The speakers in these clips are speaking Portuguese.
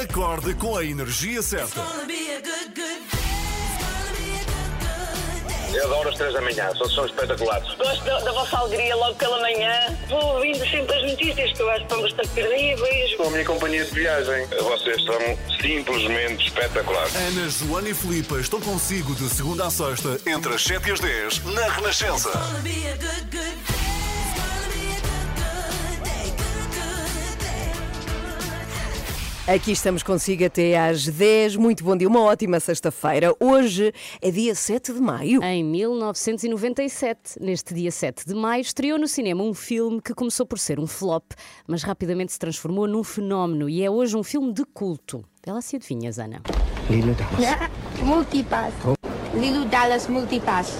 Acorde com a energia certa. Eu adoro as três da manhã, são, são espetaculares. Gosto da, da vossa alegria logo pela manhã. Vou ouvindo sempre as notícias que eu acho que estão bastante credíveis. Com a minha companhia de viagem. Vocês são simplesmente espetaculares. Ana, Joana e Filipa estão consigo de segunda a sexta, entre as 7 e as 10, na Renascença. Aqui estamos consigo até às 10. Muito bom dia, uma ótima sexta-feira. Hoje é dia 7 de maio. Em 1997, neste dia 7 de maio, estreou no cinema um filme que começou por ser um flop, mas rapidamente se transformou num fenómeno e é hoje um filme de culto. Ela se adivinha, Zana. Lilo Dallas. Multipass. Lilo Dallas Multipass.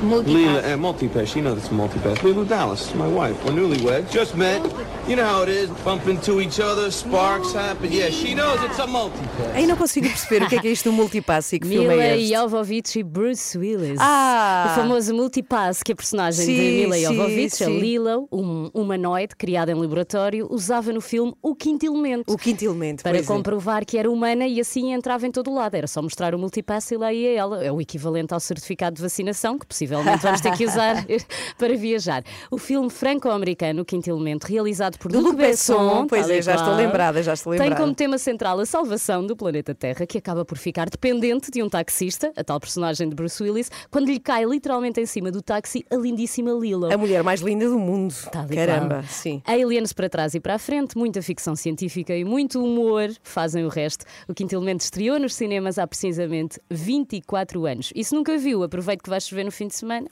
Multipass. Lila, uh, multipass. You know this multipass. Lila Dallas, my wife. We're newlyweds. Just met. You know how it is. Bump into each other. Sparks happen. Yeah, she knows it's a multipass. Aí não consigo perceber o que é que é isto do multipass e que filme Mila é este. Jovovich e Bruce Willis. Ah! O famoso multipass que a personagem Sim, de Mila sim, Jovovich, a sim. Lilo, um humanoide criado em laboratório, usava no filme o quinto elemento. O quinto elemento, Para pois é. comprovar que era humana e assim entrava em todo o lado. Era só mostrar o multipass e lá ia ela. É o equivalente ao certificado de vacinação, que possivelmente vamos ter que usar para viajar. O filme franco-americano, O Quinto Elemento, realizado por Do Luc Besson, Besson. pois é, já estou lembrada, já estou Tem lembrada. como tema central a salvação do planeta Terra, que acaba por ficar dependente de um taxista, a tal personagem de Bruce Willis, quando lhe cai literalmente em cima do táxi a lindíssima Lilo. A mulher mais linda do mundo. Tal e Caramba, qual. sim. Aliens para trás e para a frente, muita ficção científica e muito humor fazem o resto. O Quinto Elemento estreou nos cinemas há precisamente 24 anos. E se nunca viu, aproveite que vai chover no fim de semana.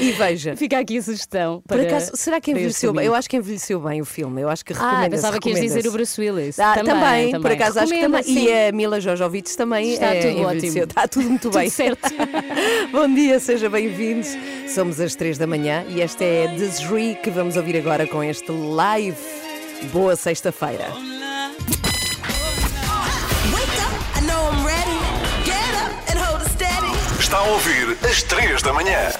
E veja. Fica aqui a sugestão. Por para- acaso, será que envelheceu bem? Eu acho que envelheceu bem o filme. Eu acho que recomenda Ah, pensava que ias dizer o Bruce Willis. Ah, também, por acaso acho que também. Recomendo, sim. E a Mila Jojovic também Está é, tudo ótimo. Está tudo muito Tudo bem. certo. Bom dia, seja bem-vindos. Somos às três da manhã e esta é The Three que vamos ouvir agora com este live. Boa sexta-feira. Wake up, I know I'm ready. Get up and hold it steady. Está a ouvir às 3 da manhã.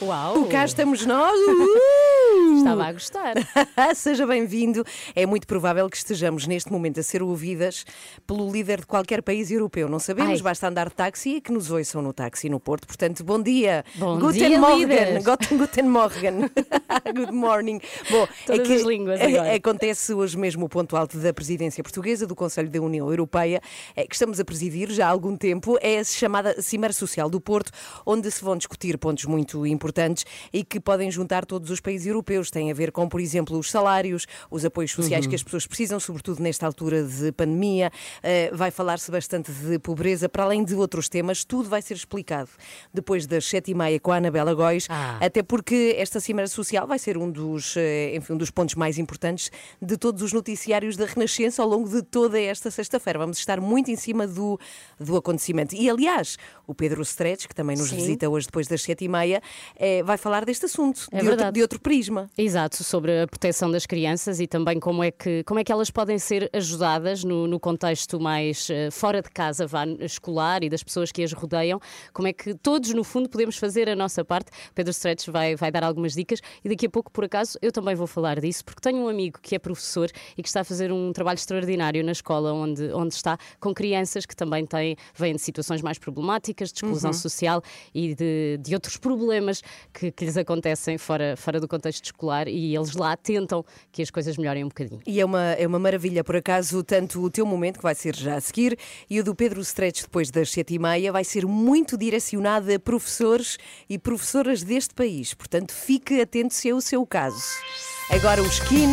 Uau! Cá estamos nós. Uhul! Estava a gostar. Seja bem-vindo. É muito provável que estejamos neste momento a ser ouvidas pelo líder de qualquer país europeu. Não sabemos, Ai. basta andar de táxi e que nos ouçam no táxi no Porto. Portanto, bom dia. Bom Guten dia, Morgen. Guten, guten Morgen. Good morning. Bom, Todas as línguas agora. acontece hoje mesmo o ponto alto da presidência portuguesa do Conselho da União Europeia, é, que estamos a presidir já há algum tempo. É a chamada Cimeira Social do Porto, onde se vão discutir pontos muito importantes e que podem juntar todos os países europeus. Tem a ver com, por exemplo, os salários, os apoios sociais Uhum. que as pessoas precisam, sobretudo nesta altura de pandemia. Eh, vai falar-se bastante de pobreza, para além de outros temas. Tudo vai ser explicado depois das sete e meia com a Anabela Góis, Ah. até porque esta Cimeira Social vai ser um dos, eh, enfim, um dos pontos mais importantes de todos os noticiários da Renascença ao longo de toda esta sexta-feira. Vamos estar muito em cima do, do acontecimento. E, aliás, o Pedro Stretch, que também nos Sim. visita hoje depois das sete e meia, eh, vai falar deste assunto, É de, outro, de outro prisma. Exato, sobre a proteção das crianças e também como é que, como é que elas podem ser ajudadas no, no contexto mais eh, fora de casa, vá, escolar e das pessoas que as rodeiam, como é que todos, no fundo, podemos fazer a nossa parte. Pedro Stretch vai, vai dar algumas dicas e daqui a pouco, por acaso, eu também vou falar disso, porque tenho um amigo que é professor e que está a fazer um trabalho extraordinário na escola onde, onde está, com crianças que também têm, vêm de situações mais problemáticas, de exclusão social e de, de outros problemas que, que lhes acontecem fora, fora do contexto escolar e eles lá tentam que as coisas melhorem um bocadinho. E é uma, é uma maravilha, por acaso, tanto o teu momento, que vai ser já a seguir, e o do Pedro Stretch depois das sete e meia, vai ser muito direcionado a professores e professoras deste país. Portanto, fique atento se é o seu caso. Agora o Skin,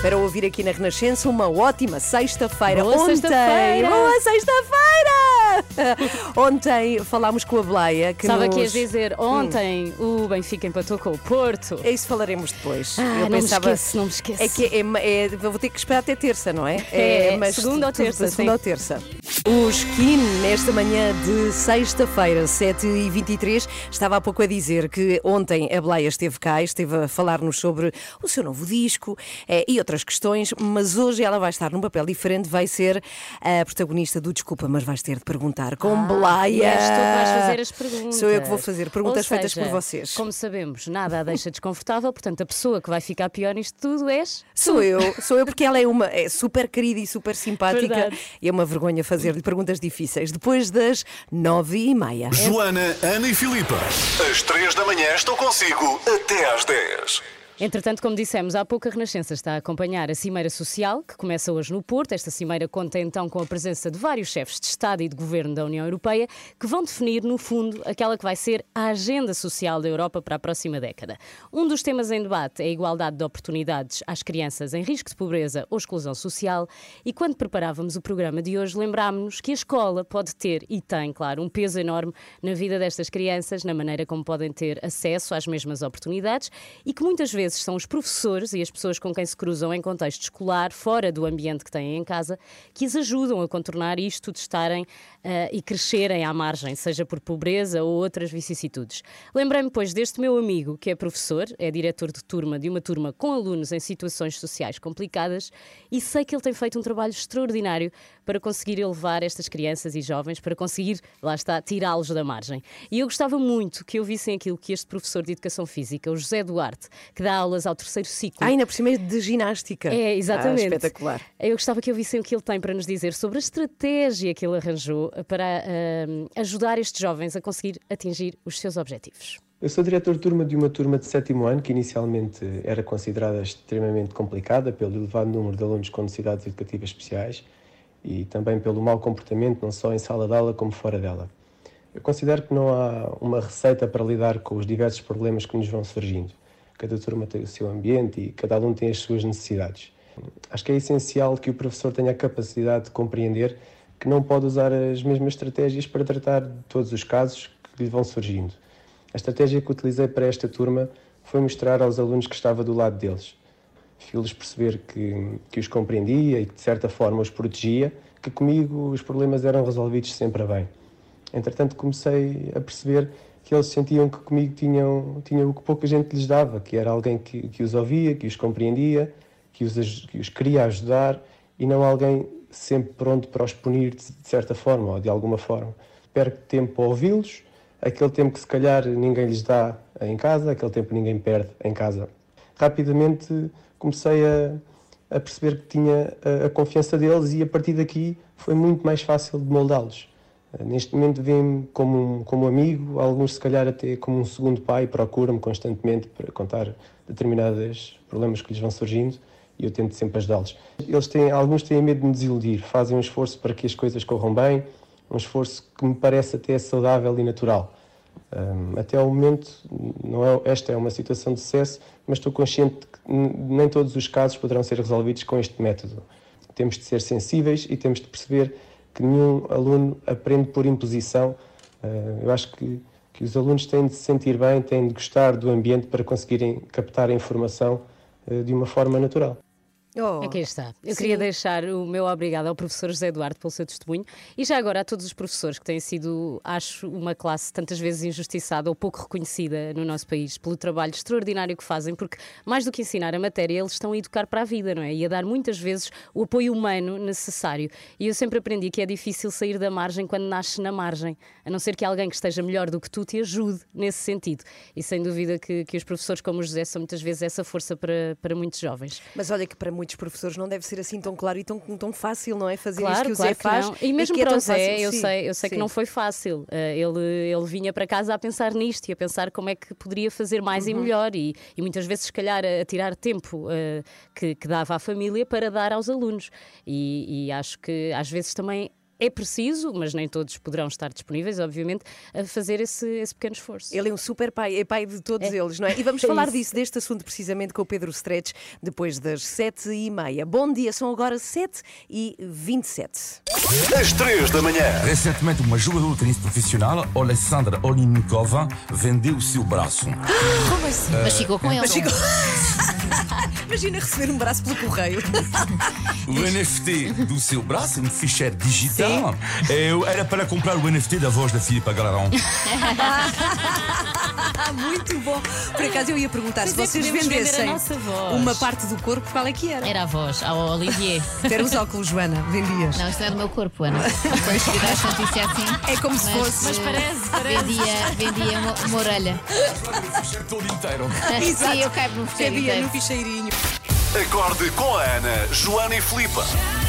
para ouvir aqui na Renascença, uma ótima sexta-feira. Ontem, sexta-feira! boa sexta-feira! Ontem falámos com a Bleia, que Estava nos... aqui a dizer, ontem o Benfica empatou com o Porto. É isso falaremos depois. Ah, Eu não pensava- me esqueço, não me esqueço. É que é, é- vou ter que esperar até terça, não é? É, segunda ou terça, Segunda ou terça. O Skin, nesta manhã de sexta-feira, 7h23, estava há pouco a dizer que ontem a Bleia esteve cá, esteve a falar-nos sobre o seu novo disco eh, e outras questões, mas hoje ela vai estar num papel diferente, vai ser a protagonista do Desculpa, mas vais ter de perguntar com Blaia. És tu que vais fazer as perguntas. Sou eu que vou fazer perguntas Ou feitas seja, por vocês. Como sabemos, nada a deixa desconfortável, portanto, a pessoa que vai ficar pior nisto tudo és. Sou eu, sou eu porque ela é uma é super querida e super simpática Verdade. e é uma vergonha fazer-lhe perguntas difíceis depois das nove e meia. Joana, Ana e Filipa. Às três da manhã estou consigo até às 10. Entretanto, como dissemos, há pouco a Renascença está a acompanhar a Cimeira Social, que começa hoje no Porto. Esta cimeira conta então com a presença de vários chefes de Estado e de Governo da União Europeia, que vão definir, no fundo, aquela que vai ser a agenda social da Europa para a próxima década. Um dos temas em debate é a igualdade de oportunidades às crianças em risco de pobreza ou exclusão social. E quando preparávamos o programa de hoje, lembrámos-nos que a escola pode ter, e tem, claro, um peso enorme na vida destas crianças, na maneira como podem ter acesso às mesmas oportunidades e que muitas vezes são os professores e as pessoas com quem se cruzam em contexto escolar, fora do ambiente que têm em casa, que as ajudam a contornar isto de estarem ah, e crescerem à margem, seja por pobreza ou outras vicissitudes. Lembrei-me, pois, deste meu amigo, que é professor, é diretor de turma de uma turma com alunos em situações sociais complicadas e sei que ele tem feito um trabalho extraordinário para conseguir elevar estas crianças e jovens, para conseguir, lá está, tirá-los da margem. E eu gostava muito que ouvissem aquilo que este professor de Educação Física, o José Duarte, que dá aulas ao terceiro ciclo. Ah, ainda por cima é de ginástica. É, exatamente. Ah, espetacular. Eu gostava que ouvissem o que ele tem para nos dizer sobre a estratégia que ele arranjou para ah, ajudar estes jovens a conseguir atingir os seus objetivos. Eu sou diretor de turma de uma turma de sétimo ano que inicialmente era considerada extremamente complicada pelo elevado número de alunos com necessidades educativas especiais e também pelo mau comportamento, não só em sala de aula como fora dela. Eu considero que não há uma receita para lidar com os diversos problemas que nos vão surgindo. Cada turma tem o seu ambiente e cada aluno tem as suas necessidades. Acho que é essencial que o professor tenha a capacidade de compreender que não pode usar as mesmas estratégias para tratar de todos os casos que lhe vão surgindo. A estratégia que utilizei para esta turma foi mostrar aos alunos que estava do lado deles. Fiz-lhes perceber que, que os compreendia e que, de certa forma, os protegia, que comigo os problemas eram resolvidos sempre a bem. Entretanto, comecei a perceber que eles sentiam que comigo tinham, tinham o que pouca gente lhes dava, que era alguém que, que os ouvia, que os compreendia, que os, que os queria ajudar e não alguém sempre pronto para os punir de certa forma ou de alguma forma. Perco tempo a ouvi-los, aquele tempo que se calhar ninguém lhes dá em casa, aquele tempo que ninguém perde em casa. Rapidamente comecei a, a perceber que tinha a, a confiança deles e a partir daqui foi muito mais fácil de moldá-los. Eh, Neste momento veem-me como um, como amigo, alguns se calhar até como um segundo pai, procuram-me constantemente para contar determinados problemas que lhes vão surgindo e eu tento sempre ajudá-los. Eles têm, alguns têm medo de me desiludir, fazem um esforço para que as coisas corram bem, um esforço que me parece até saudável e natural. Até ao momento, não é, esta é uma situação de sucesso, mas estou consciente que nem todos os casos poderão ser resolvidos com este método. Temos de ser sensíveis e temos de perceber que nenhum aluno aprende por imposição. Eu acho que, que os alunos têm de se sentir bem, têm de gostar do ambiente para conseguirem captar a informação uh, de uma forma natural. Oh, Aqui está. Eu sim. queria deixar o meu obrigado ao professor José Eduardo pelo seu testemunho e já agora a todos os professores que têm sido, acho, uma classe tantas vezes injustiçada ou pouco reconhecida no nosso país pelo trabalho extraordinário que fazem, porque mais do que ensinar a matéria, eles estão a educar para a vida, não é? E a dar muitas vezes o apoio humano necessário. E eu sempre aprendi que é difícil sair da margem quando nasces na margem, a não ser que alguém que esteja melhor do que tu te ajude nesse sentido. E sem dúvida que, que os professores como o José são muitas vezes essa força para, para muitos jovens. Mas olha que para muitos professores não deve ser assim tão claro e tão, tão fácil, não é? Fazer isto Claro, que o claro Zé que faz. não. E mesmo que é para tão o Zé, eu Sim, sei, eu sei que não foi fácil. Eh, ele, ele vinha para casa a pensar nisto e a pensar como é que poderia fazer mais Uhum. e melhor e, e muitas vezes, se calhar, a, a tirar tempo eh, que, que dava à família para dar aos alunos. E, e acho que às vezes também. É preciso, mas nem todos poderão estar disponíveis, obviamente, a fazer esse, esse pequeno esforço. Ele é um super pai, é pai de todos É. eles, não é? E vamos É falar isso. disso, deste assunto precisamente com o Pedro Stretch, depois das sete e meia. Bom dia, são agora sete e vinte e sete. Às três da manhã. Recentemente, uma jogadora de tênis profissional, Alessandra Olinikova, vendeu o seu braço. Como assim? Mas ficou com ele. Imagina receber um braço pelo correio. O NFT do seu braço, um ficheiro digital. Eu era para comprar o NFT da voz da Filipa Galarão. Muito bom. Por acaso eu ia perguntar Pois se é, vocês podemos vender a vendessem nossa voz. uma parte do corpo, qual é que era? Era a voz, ao Olivier. Ter os óculos, Joana, vendias. Não, isto não é do meu corpo, Ana. Depois tiver essa notícia assim. É como se fosse. Mas parece, parece. Vendia, vendia uma, uma orelha. O ficheiro todo inteiro. Sim, eu caibo no Cabia ficheirinho. Acorde com a Ana, Joana e Filipe.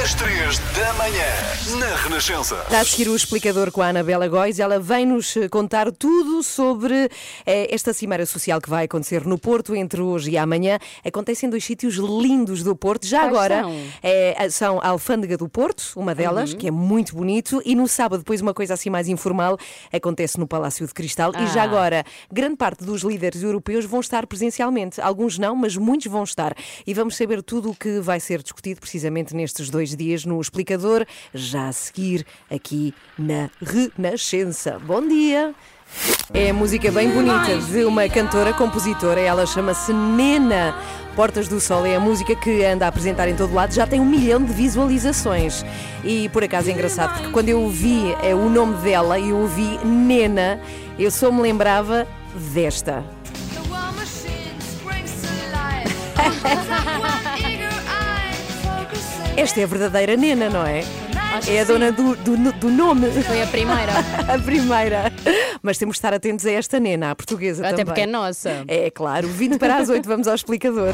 Às três da manhã, na Renascença. Está a seguir o explicador com a Anabela Góis. Ela vem-nos eh, contar tudo sobre eh, esta cimeira social que vai acontecer no Porto entre hoje e amanhã. Acontece em dois sítios lindos do Porto. Já Quais agora são? eh, são a Alfândega do Porto, uma delas, que é muito bonito, e no sábado, depois uma coisa assim mais informal, acontece no Palácio de Cristal. E já Ah. agora, grande parte dos líderes europeus vão estar presencialmente. Alguns não, mas muitos vão estar. E vamos saber tudo o que vai ser discutido precisamente nestes dois dias no Explicador, já a seguir aqui na Renascença. Bom dia! É música bem bonita de uma cantora, compositora, ela chama-se Nena. Portas do Sol é a música que anda a apresentar em todo lado, já tem um milhão de visualizações. E por acaso é engraçado, porque quando eu ouvi é, o nome dela e eu ouvi Nena, eu só me lembrava desta. Esta é a verdadeira Nena, não é? É a dona do, do, do nome. Foi a primeira. a primeira. Mas temos de estar atentos a esta Nena, a portuguesa Até também. porque é nossa. É claro, 20 para as 8, vamos ao explicador.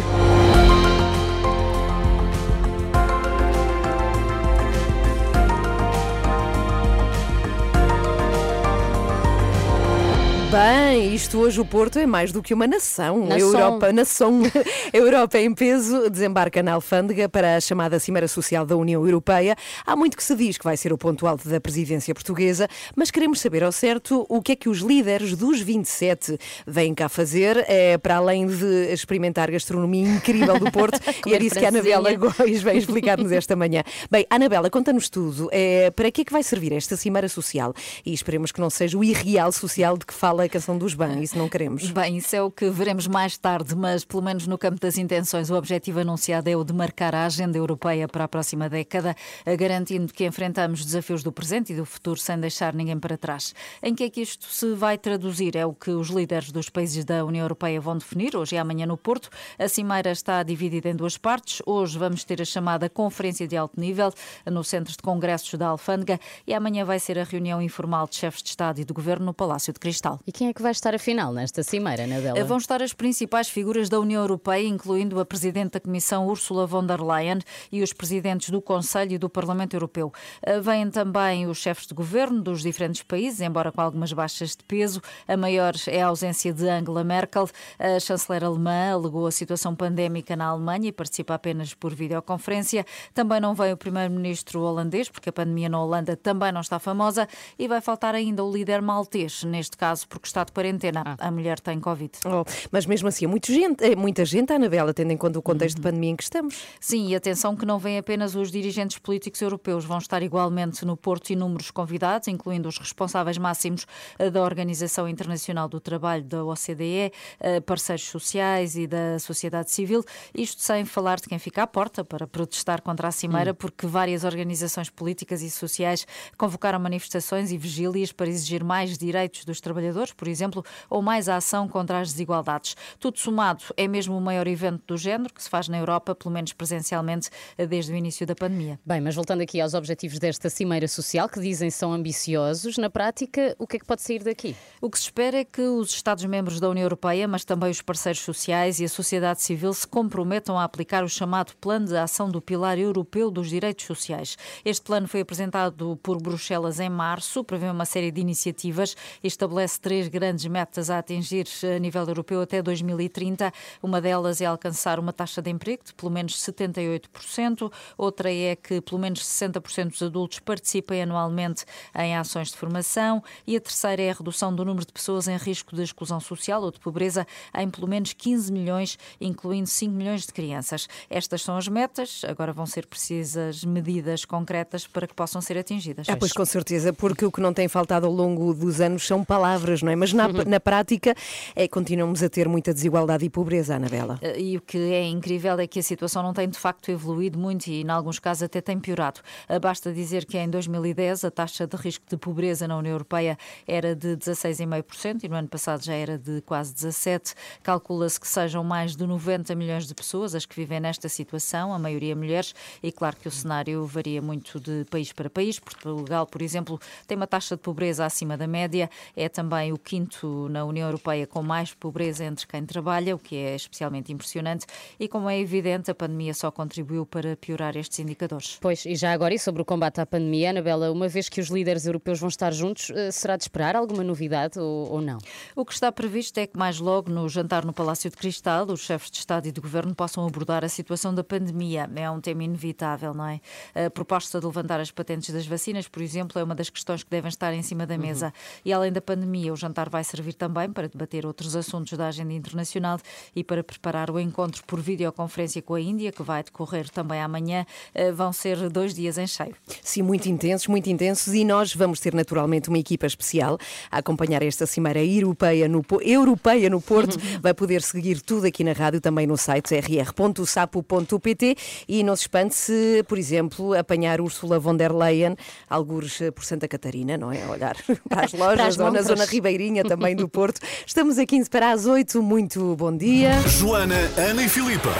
Bem, isto hoje o Porto é mais do que uma nação. Nação. A Europa, nação. Europa em peso desembarca na alfândega para a chamada Cimeira Social da União Europeia. Há muito que se diz que vai ser o ponto alto da presidência portuguesa, mas queremos saber ao certo o que é que os líderes dos 27 vêm cá fazer, é, para além de experimentar gastronomia incrível do Porto. e é disso que a Anabela. Góis vem explicar-nos esta manhã. Bem, Anabela, conta-nos tudo. É, para que é que vai servir esta Cimeira Social? E esperemos que não seja o irreal social de que fala a canção dos Ban, isso não queremos. Bem, isso é o que veremos mais tarde, mas pelo menos no campo das intenções, o objetivo anunciado é o de marcar a agenda europeia para a próxima década, garantindo que enfrentamos desafios do presente e do futuro sem deixar ninguém para trás. Em que é que isto se vai traduzir? É o que os líderes dos países da União Europeia vão definir hoje e amanhã no Porto. A cimeira está dividida em duas partes. Hoje vamos ter a chamada Conferência de Alto Nível no Centro de Congressos da Alfândega e amanhã vai ser a reunião informal de chefes de Estado e de Governo no Palácio de Cristal. E quem é que vai estar afinal nesta cimeira, Anabela? Vão estar as principais figuras da União Europeia, incluindo a Presidente da Comissão Ursula von der Leyen e os presidentes do Conselho e do Parlamento Europeu. Eh, Vêm também os chefes de governo dos diferentes países, embora com algumas baixas de peso. A maior é a ausência de Angela Merkel. A chanceler alemã alegou a situação pandémica na Alemanha e participa apenas por videoconferência. Também não vem o primeiro-ministro holandês, porque a pandemia na Holanda também não está famosa. E vai faltar ainda o líder maltês, neste caso porque está de quarentena. A mulher tem Covid. Oh, mas mesmo assim, é, muito gente, é muita gente, Anabela, tendo em conta o contexto de pandemia em que estamos. Sim, e atenção que não vêm apenas os dirigentes políticos europeus, vão estar igualmente no Porto inúmeros convidados, incluindo os responsáveis máximos eh, da Organização Internacional do Trabalho, da OCDE, eh, parceiros sociais e da sociedade civil. Isto sem falar de quem fica à porta para protestar contra a Cimeira, porque várias organizações políticas e sociais convocaram manifestações e vigílias para exigir mais direitos dos trabalhadores, por exemplo, ou mais ação contra as desigualdades. Tudo somado é mesmo o maior evento do género que se faz na Europa, pelo menos presencialmente, desde o início da pandemia. Bem, mas voltando aqui aos objetivos desta cimeira social, que dizem são ambiciosos, na prática, o que é que pode sair daqui? O que se espera é que os Estados-membros da União Europeia, mas também os parceiros sociais e a sociedade civil se comprometam a aplicar o chamado Plano de Ação do Pilar Europeu dos Direitos Sociais. Este plano foi apresentado por Bruxelas em março, prevê uma série de iniciativas e estabelece três grandes metas a atingir a nível europeu até 2030. Uma delas é alcançar uma taxa de emprego de pelo menos 78%, outra é que pelo menos 60% dos adultos participem anualmente em ações de formação e a terceira é a redução do número de pessoas em risco de exclusão social ou de pobreza em pelo menos 15 milhões, incluindo 5 milhões de crianças. Estas são as metas, agora vão ser precisas medidas concretas para que possam ser atingidas. Ah, pois com certeza, porque o que não tem faltado ao longo dos anos são palavras, não é? Mas na, na na prática é, continuamos a ter muita desigualdade e pobreza, Anabela. Eh, E o que é incrível é que a situação não tem de facto evoluído muito e, em alguns casos, até tem piorado. Eh, Basta dizer que em 2010 a taxa de risco de pobreza na União Europeia era de 16,5% e no ano passado já era de quase 17%. Calcula-se que sejam mais de 90 milhões de pessoas as que vivem nesta situação, a maioria mulheres, e claro que o cenário varia muito de país para país. Portugal, por exemplo, tem uma taxa de pobreza acima da média, é também o quinto na União Europeia com mais pobreza entre quem trabalha, o que é especialmente impressionante. E como é evidente, a pandemia só contribuiu para piorar estes indicadores. Pois, e já agora, e sobre o combate à pandemia, Anabela, uma vez que os líderes europeus vão estar juntos, eh, será de esperar alguma novidade ou, ou não? O que está previsto é que mais logo no jantar no Palácio de Cristal, os chefes de Estado e de Governo possam abordar a situação da pandemia. É um tema inevitável, não é? A proposta de levantar as patentes das vacinas, por exemplo, é uma das questões que devem estar em cima da mesa. E além da pandemia, o jantar vai servir também para debater outros assuntos da agenda internacional e para preparar o encontro por videoconferência com a Índia, que vai decorrer também amanhã. Eh, Vão ser dois dias em cheio. Sim, muito intensos, muito intensos, e nós vamos ter naturalmente uma equipa especial a acompanhar esta cimeira europeia no, europeia no Porto. Vai poder seguir tudo aqui na rádio, também no site rr.sapo.pt e não se espante se, por exemplo, apanhar Ursula von der Leyen, algures eh, por Santa Catarina, não é? A Olhar para as Para lojas as ou na zona ribeirinha também do Porto. Estamos a 15 para as 8, muito bom dia. Joana, Ana e Filipa.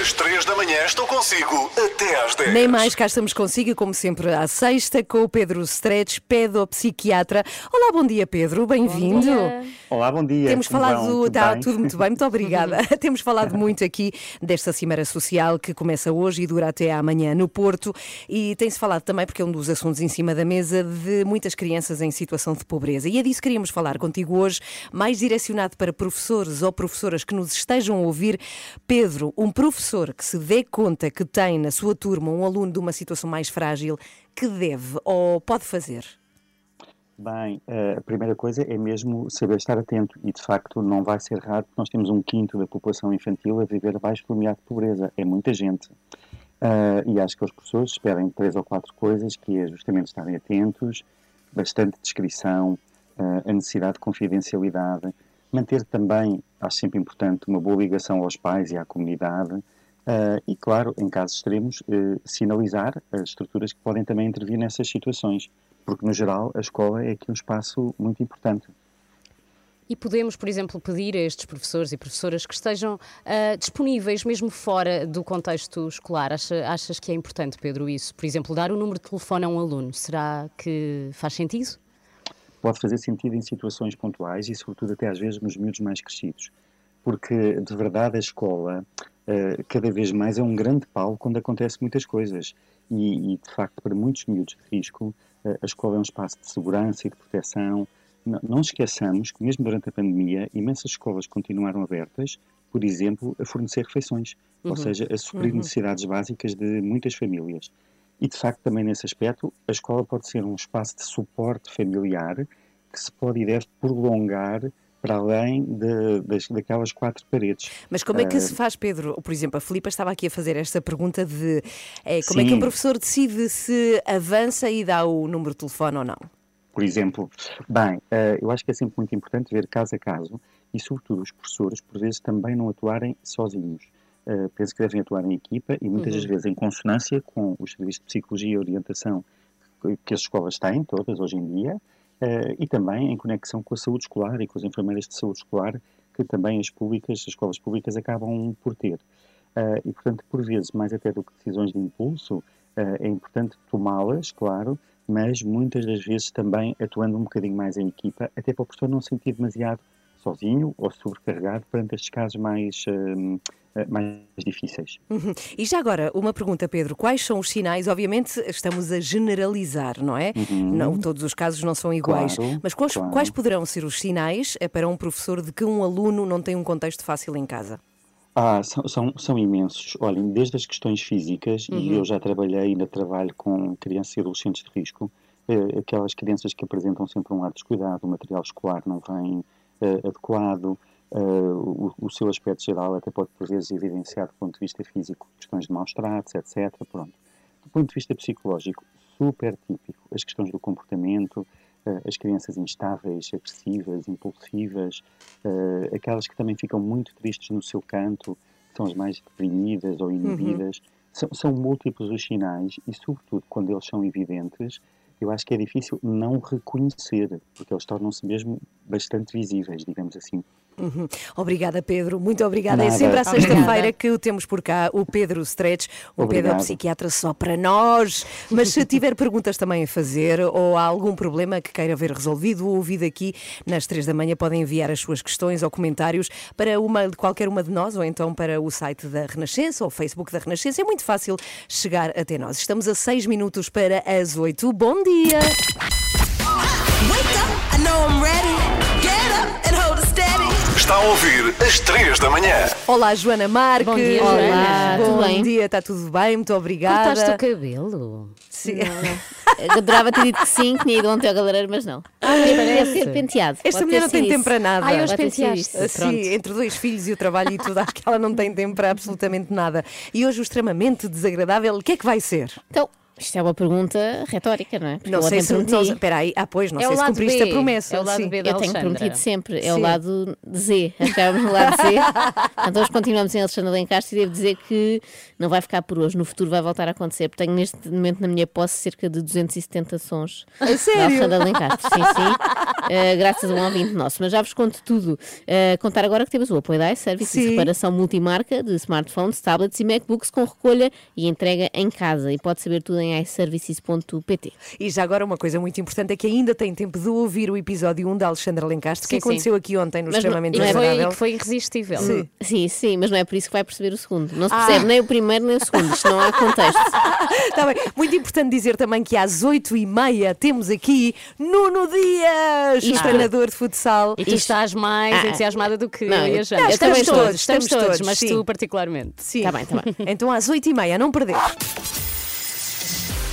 Às 3 da manhã estou consigo até às 10. Nem mais, cá estamos consigo, como sempre, à sexta, com o Pedro Stretch, pedopsiquiatra. Olá, bom dia, Pedro, bem-vindo. Olá, bom dia. Temos Como falado, vão? Tudo tá, bem? tudo muito bem, muito obrigada. Temos falado muito aqui desta Cimeira Social que começa hoje e dura até amanhã no Porto. E tem-se falado também, porque é um dos assuntos em cima da mesa, de muitas crianças em situação de pobreza. E é disso que queríamos falar contigo hoje, mais direcionado para professores ou professoras que nos estejam a ouvir. Pedro, um professor que se dê conta que tem na sua turma um aluno de uma situação mais frágil, que deve ou pode fazer? Bem, eh, a primeira coisa é mesmo saber estar atento e, de facto, não vai ser raro nós temos um quinto da população infantil a viver abaixo do limiar de pobreza. É muita gente. Ah, e acho que os professores esperem três ou quatro coisas, que é justamente estarem atentos, bastante descrição, a necessidade de confidencialidade, manter também, acho sempre importante, uma boa ligação aos pais e à comunidade, ah, e, claro, em casos extremos, eh, sinalizar as estruturas que podem também intervir nessas situações, porque, no geral, a escola é aqui um espaço muito importante. E podemos, por exemplo, pedir a estes professores e professoras que estejam ah, disponíveis mesmo fora do contexto escolar. Acha- achas que é importante, Pedro, isso? Por exemplo, dar o número de telefone a um aluno. Será que faz sentido? Pode fazer sentido em situações pontuais e, sobretudo, até às vezes nos miúdos mais crescidos. Porque, de verdade, a escola eh, cada vez mais é um grande pau quando acontecem muitas coisas. E, e, de facto, para muitos miúdos de risco, eh, a escola é um espaço de segurança e de proteção. Não, não esqueçamos que, mesmo durante a pandemia, imensas escolas continuaram abertas, por exemplo, a fornecer refeições, ou Uhum. seja, a suprir Uhum. necessidades básicas de muitas famílias. E, de facto, também nesse aspecto, a escola pode ser um espaço de suporte familiar que se pode e deve prolongar para além de, das, daquelas quatro paredes. Mas como é que Ah, se faz, Pedro? Por exemplo, a Filipa estava aqui a fazer esta pergunta de eh, como é que um Sim. professor decide se avança e dá o número de telefone ou não? por exemplo. Bem, eh, eu acho que é sempre muito importante ver caso a caso e, sobretudo, os professores, por vezes, também não atuarem sozinhos. Eh, penso que devem atuar em equipa e, muitas Uhum. das vezes, em consonância com os serviços de psicologia e orientação que, as escolas têm, todas hoje em dia, eh, e também em conexão com a saúde escolar e com as enfermeiras de saúde escolar, que também as públicas, as escolas públicas acabam por ter. Eh, e, portanto, por vezes, mais até do que decisões de impulso, é importante tomá-las, claro, mas muitas das vezes também atuando um bocadinho mais em equipa, até para o professor não se sentir demasiado sozinho ou sobrecarregado perante estes casos mais, hum, eh, mais difíceis. Uhum. E já agora, uma pergunta, Pedro: quais são os sinais? Obviamente, estamos a generalizar, não é? Uhum. Não, todos os casos não são iguais. Claro, Mas quais, claro. quais poderão ser os sinais eh, para um professor de que um aluno não tem um contexto fácil em casa? Ah, são, são, são imensos. Olhem, desde as questões físicas, e Uhum. eu já trabalhei e ainda trabalho com crianças e adolescentes de risco, eh, aquelas crianças que apresentam sempre um ar descuidado, o material escolar não vem eh, adequado, eh, o, o seu aspecto geral até pode por vezes evidenciar do ponto de vista físico questões de maus tratos, etc. Pronto. Do ponto de vista psicológico, super típico, as questões do comportamento, eh, as crianças instáveis, agressivas, impulsivas, aquelas que também ficam muito tristes no seu canto, que são as mais deprimidas ou inibidas. São, são múltiplos os sinais e, sobretudo, quando eles são evidentes, eu acho que é difícil não reconhecer, porque eles tornam-se mesmo bastante visíveis, digamos assim. Uhum. Obrigada, Pedro. Muito obrigada. É Nada. sempre à sexta-feira que o temos por cá, o Pedro Stretch, um Obrigado. pedopsiquiatra só para nós. Mas se tiver perguntas também a fazer ou há algum problema que queira ver resolvido ou ouvido aqui nas três da manhã, podem enviar as suas questões ou comentários para uma, qualquer uma de nós ou então para o site da Renascença ou o Facebook da Renascença. É muito fácil chegar até nós. Estamos a seis minutos para as oito. Bom dia! Wake up, I know I'm ready. Get up and hold it steady. Está a ouvir às 3 da manhã. Olá, Joana Marques. Bom dia, Olá, Joana. Bom Tudo bem? dia, está tudo bem? Muito obrigada. Cortaste o cabelo? Sim. Eu adorava ter dito que sim, que tinha ido ontem ao cabeleireiro, mas não. Deve ser penteado. Esta Pode mulher não tem sido tempo isso. para nada. Ai, hoje Pode ter sido penteaste. isso. Sim, entre dois filhos e o trabalho e tudo, acho que ela não tem tempo para absolutamente nada. E hoje o extremamente desagradável, o que é que vai ser? Então, isto é uma pergunta retórica, não é? Porque Não sei se. prometi. Não, espera aí, ah, pois, não É sei se cumpriste B. a promessa. É o lado sim. B da Eu tenho prometido sempre, é Sim. o lado Z, acabamos no lado Z. Então hoje continuamos em Alexandre Lencastre e devo dizer que não vai ficar por hoje, no futuro vai voltar a acontecer, porque tenho neste momento na minha posse cerca de 270 sons da sério? Alexandre Lencastre, sim, sim, Eh, graças a um ouvinte nosso. Mas já vos conto tudo. Eh, contar agora que temos o apoio da iService, Sim. reparação multimarca de smartphones, tablets e MacBooks com recolha e entrega em casa. E pode saber tudo em iServices.pt. E já agora uma coisa muito importante é que ainda tem tempo de ouvir o episódio 1 da Alexandra Lencastre, que Sim, aconteceu aqui ontem no Mas não- extremamente e E que foi, que foi irresistível. Sim. Sim, sim, mas não é por isso que vai perceber o segundo. Não se Ah. percebe nem o primeiro nem o segundo. Isto não há contexto. Tá bem. Muito importante dizer também que às 8h30 temos aqui Nuno Dias, o Isto- treinador de futsal. E tu estás mais Ah. entusiasmada do que Não, eu e a eu- Jana. eu estamos todos, estamos Estamos todos, todos, mas sim. tu particularmente. Sim. Tá bem, tá bem. Então às 8h30, não perder.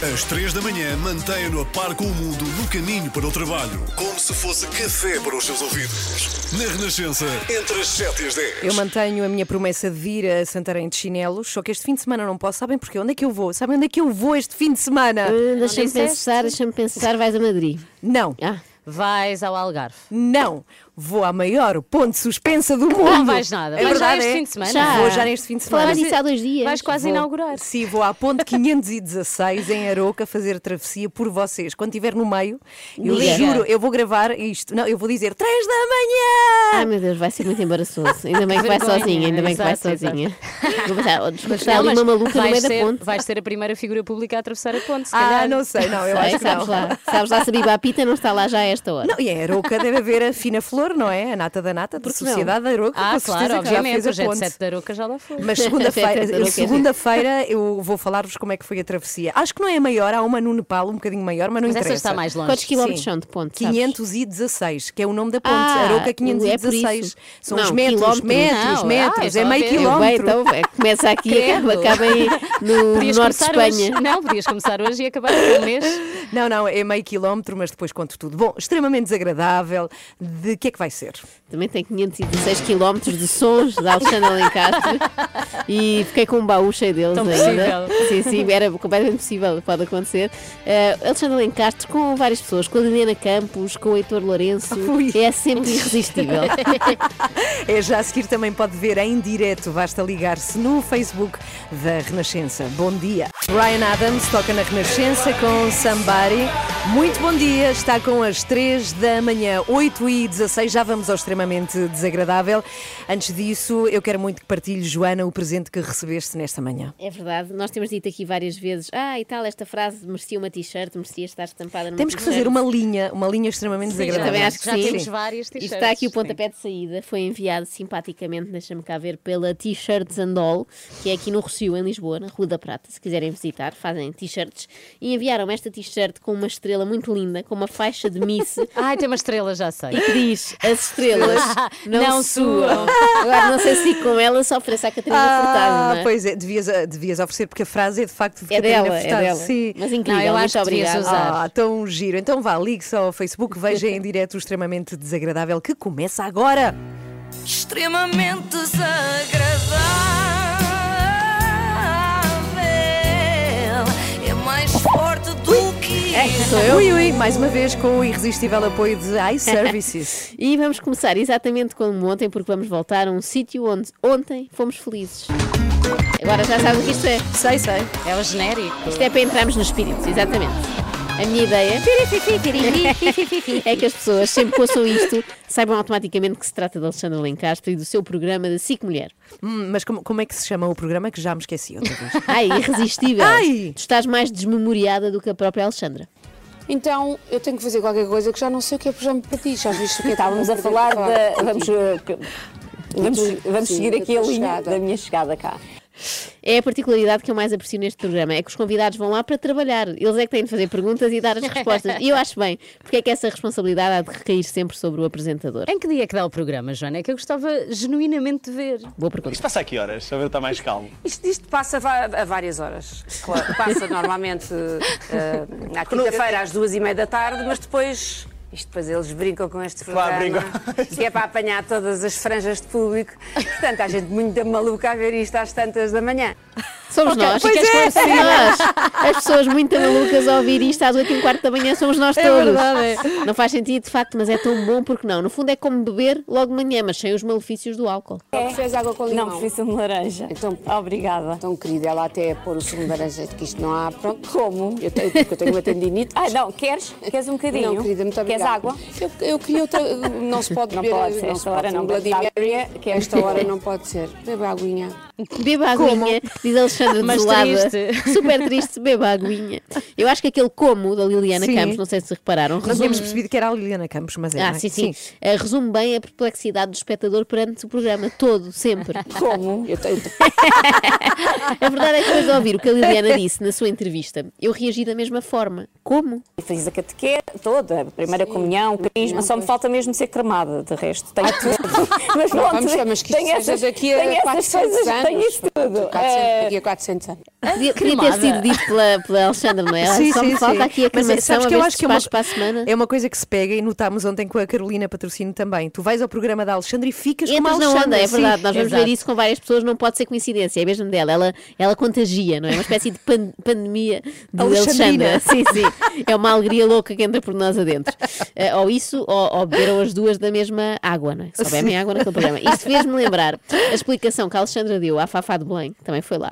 Às 3 da manhã, mantenha-no a par com o mundo no caminho para o trabalho. Como se fosse café para os seus ouvidos. Na Renascença, entre as 7 e as 10. Eu mantenho a minha promessa de vir a Santarém de chinelos, só que este fim de semana não posso. Sabem porquê? Onde é que eu vou? Sabem onde é que eu vou este fim de semana? Uh, deixa-me disseste? pensar, deixa-me pensar, vais a Madrid. Não, Ah, Vais ao Algarve. não. Vou à maior ponte suspensa do mundo. Não vais nada. É Vais já verdade, este é? fim de semana? Já. Vou já neste fim de semana. Falaram disso há dois dias. Vais quase Vou- inaugurar. Sim, vou à ponte 516 em Aroca fazer travessia por vocês. Quando estiver no meio, eu juro, eu vou gravar isto. Não, eu vou dizer 3 da manhã! Ai meu Deus, vai ser muito embaraçoso. Ainda bem que vai sozinha, ainda bem que vai exato, sozinha. Vou oh, ali uma maluca no meio da ser- ponte. Vais ser a primeira figura pública a atravessar a ponte, se Ah, calhar. não sei, não, eu Sei, acho que sabes não. lá, sabes lá se a Biba Pita não está lá já a esta hora. Não, e em Aroca deve haver a fina flor, não é? A nata da nata da Porque não? Sociedade da Aroca. Ah, claro, que já obviamente. fez O a Jet ponte. Set da Aroca já lá foi. Mas segunda-feira, segunda-feira eu vou falar-vos como é que foi a travessia. Acho que não é maior, há uma no Nepal um bocadinho maior, mas não Mas essa interessa. está mais longe. Quantos quilómetros são de ponte? sabes? 516, que é o nome da ponte. Ah, Aroca é por 516. isso. São Não, os metros, metros, Não, metros. ah, é é meio quilómetro. bem, então, é, começa aqui e acaba, acaba aí no Podias norte de Espanha. hoje. Não, podias começar hoje e acabar um mês. Não, não, é meio quilómetro, mas depois conto tudo. Bom, extremamente desagradável. De que é que vai ser? Também tem 516 km de sons da Alexandre Alencastre e fiquei com um baú cheio deles Tão ainda. possível. Sim, sim, era completamente possível, pode acontecer. Uh, Alexandre Alencastre com várias pessoas, com a Liliana Campos, com o Heitor Lourenço, Ui. é sempre irresistível. É já a seguir também pode ver em direto, basta ligar-se no Facebook da Renascença. Bom dia. Ryan Adams toca na Renascença com Somebody. Muito bom dia, está com as 3 da manhã, 8 e 16, já vamos ao extremamente desagradável. Antes disso, eu quero muito que partilhe, Joana, o presente que recebeste nesta manhã. É verdade, nós temos dito aqui várias vezes, ah, e tal, esta frase merecia uma t-shirt, merecia estar estampada numa Temos que t-shirt." fazer uma linha, uma linha extremamente Sim, desagradável. também acho que Já sim. temos várias t-shirts. está aqui o sim. pontapé de saída, foi enviado simpaticamente, deixa-me cá ver, pela T-Shirts and All, que é aqui no Rocio, em Lisboa, na Rua da Prata. Se quiserem visitar, fazem t-shirts. E enviaram esta t-shirt com uma estrela muito linda, com uma faixa de Miss, Ai, tem uma estrela, já sei. e que diz: as estrelas não, Não suam. Agora não sei se com ela, só oferece à Catarina Furtado, Ah, não é? pois é, devias, devias oferecer, porque a frase é de facto de É Catarina dela, é Furtado. dela. Sim. Mas incrível, Não, eu muito acho que devias obrigada. usar. Ah, tão giro. Então vá, ligue-se ao Facebook, veja em direto o extremamente desagradável que começa agora. Extremamente desagradável. É Sou eu? Ui, ui, mais uma vez com o irresistível apoio de iServices. E vamos começar exatamente como ontem, porque vamos voltar a um sítio onde ontem fomos felizes. Agora já sabem o que isto é. Sei, sei. É o genérico. Isto é para entrarmos no espírito, exatamente. A minha ideia é que as pessoas, sempre que ouçam isto, saibam automaticamente que se trata de Alexandra Lencastre e do seu programa da SIC Mulher. Hum, mas como, como é que se chama o programa que já me esqueci outra vez? Ai, irresistível. Ai! Tu estás mais desmemoriada do que a própria Alexandra. Então eu tenho que fazer qualquer coisa que já não sei o que é programa para ti. Já viste o que é Estávamos a falar da. Vamos, vamos, vamos Sim, seguir aqui a linha chegada. da minha chegada cá. É a particularidade que eu mais aprecio neste programa, é que os convidados vão lá para trabalhar. Eles é que têm de fazer perguntas e dar as respostas. E eu acho bem, porque é que essa responsabilidade há de recair sempre sobre o apresentador. Em que dia é que dá o programa, Joana? É que eu gostava genuinamente de ver. Boa pergunta. Isto passa a que horas? Só ver está mais calmo. Isto, isto passa a várias horas. Claro, passa normalmente à quinta-feira às duas e meia da tarde, mas depois. Isto depois eles brincam com este Claro, programa, que é para apanhar todas as franjas de público. Portanto, há gente muito maluca a ver isto às tantas da manhã. Somos Ok, nós. pois Queres é. nós? As pessoas muito malucas a ouvir isto às 8 e um quarto da manhã somos nós É todos. verdade, Não faz sentido, de facto, mas é tão bom porque não. No fundo é como beber logo de manhã, mas sem os malefícios do álcool. Preferes água com limão? Não, prefiro sumo de laranja. Então, Obrigada. Então, querida, ela até pôr o sumo de laranja, que isto não há. Pronto, como? Eu tenho, porque eu tenho uma tendinite. Ah, não, queres? Queres um bocadinho? Não, querida, muito Queres obrigada. água? Eu, eu queria outra. Não se pode Não beber. pode, não esta hora pode. não. Bebe água. que esta hora não pode ser. Beba a aguinha. Beba a aguinha, diz Alexandra Mas desolada. triste. Super triste, beba a aguinha. Eu acho que aquele como da Liliana Sim. Campos, não sei se repararam, Não resume... tínhamos percebido que era a Liliana Campos, mas é. Ah, é? sim, sim. Eh, resume bem a perplexidade do espectador perante o programa todo, sempre. Como? Eu tenho. A verdade é que depois de ouvir o que a Liliana disse na sua entrevista, eu reagi da mesma forma. Como? Fiz a catequese toda, a primeira comunhão, o crisma, só me falta mesmo ser cremada, de resto. Tenho tudo. Mas pronto, vamos ver, mas que isto tenho seja essas, daqui a tenho essas 400 coisas, anos. Tenho isso tudo. 400, daqui a 400 anos. Podia, podia ter sido dito pela, pela Alexandra, não é? Ela Sim, só me sim, falta sim. aqui a cremação, a que ver eu acho que é uma, para a semana. é uma coisa que se pega e notámos ontem com a Carolina Patrocínio também. Tu vais ao programa da Alexandra e ficas a Entras na Alexandra. onda, é sim. verdade. Nós vamos Exato. ver isso com várias pessoas, não pode ser coincidência, é mesmo dela. Ela, ela contagia, não é? Uma espécie de pan- pandemia de. Alexandra. Sim, sim. É uma alegria louca que entra por nós adentro. Eh, ou isso, ou, ou beberam as duas da mesma água, não é? Só bebem água naquele programa. Isto fez-me lembrar a explicação que a Alexandra deu à Fafá de Belém, que também foi lá.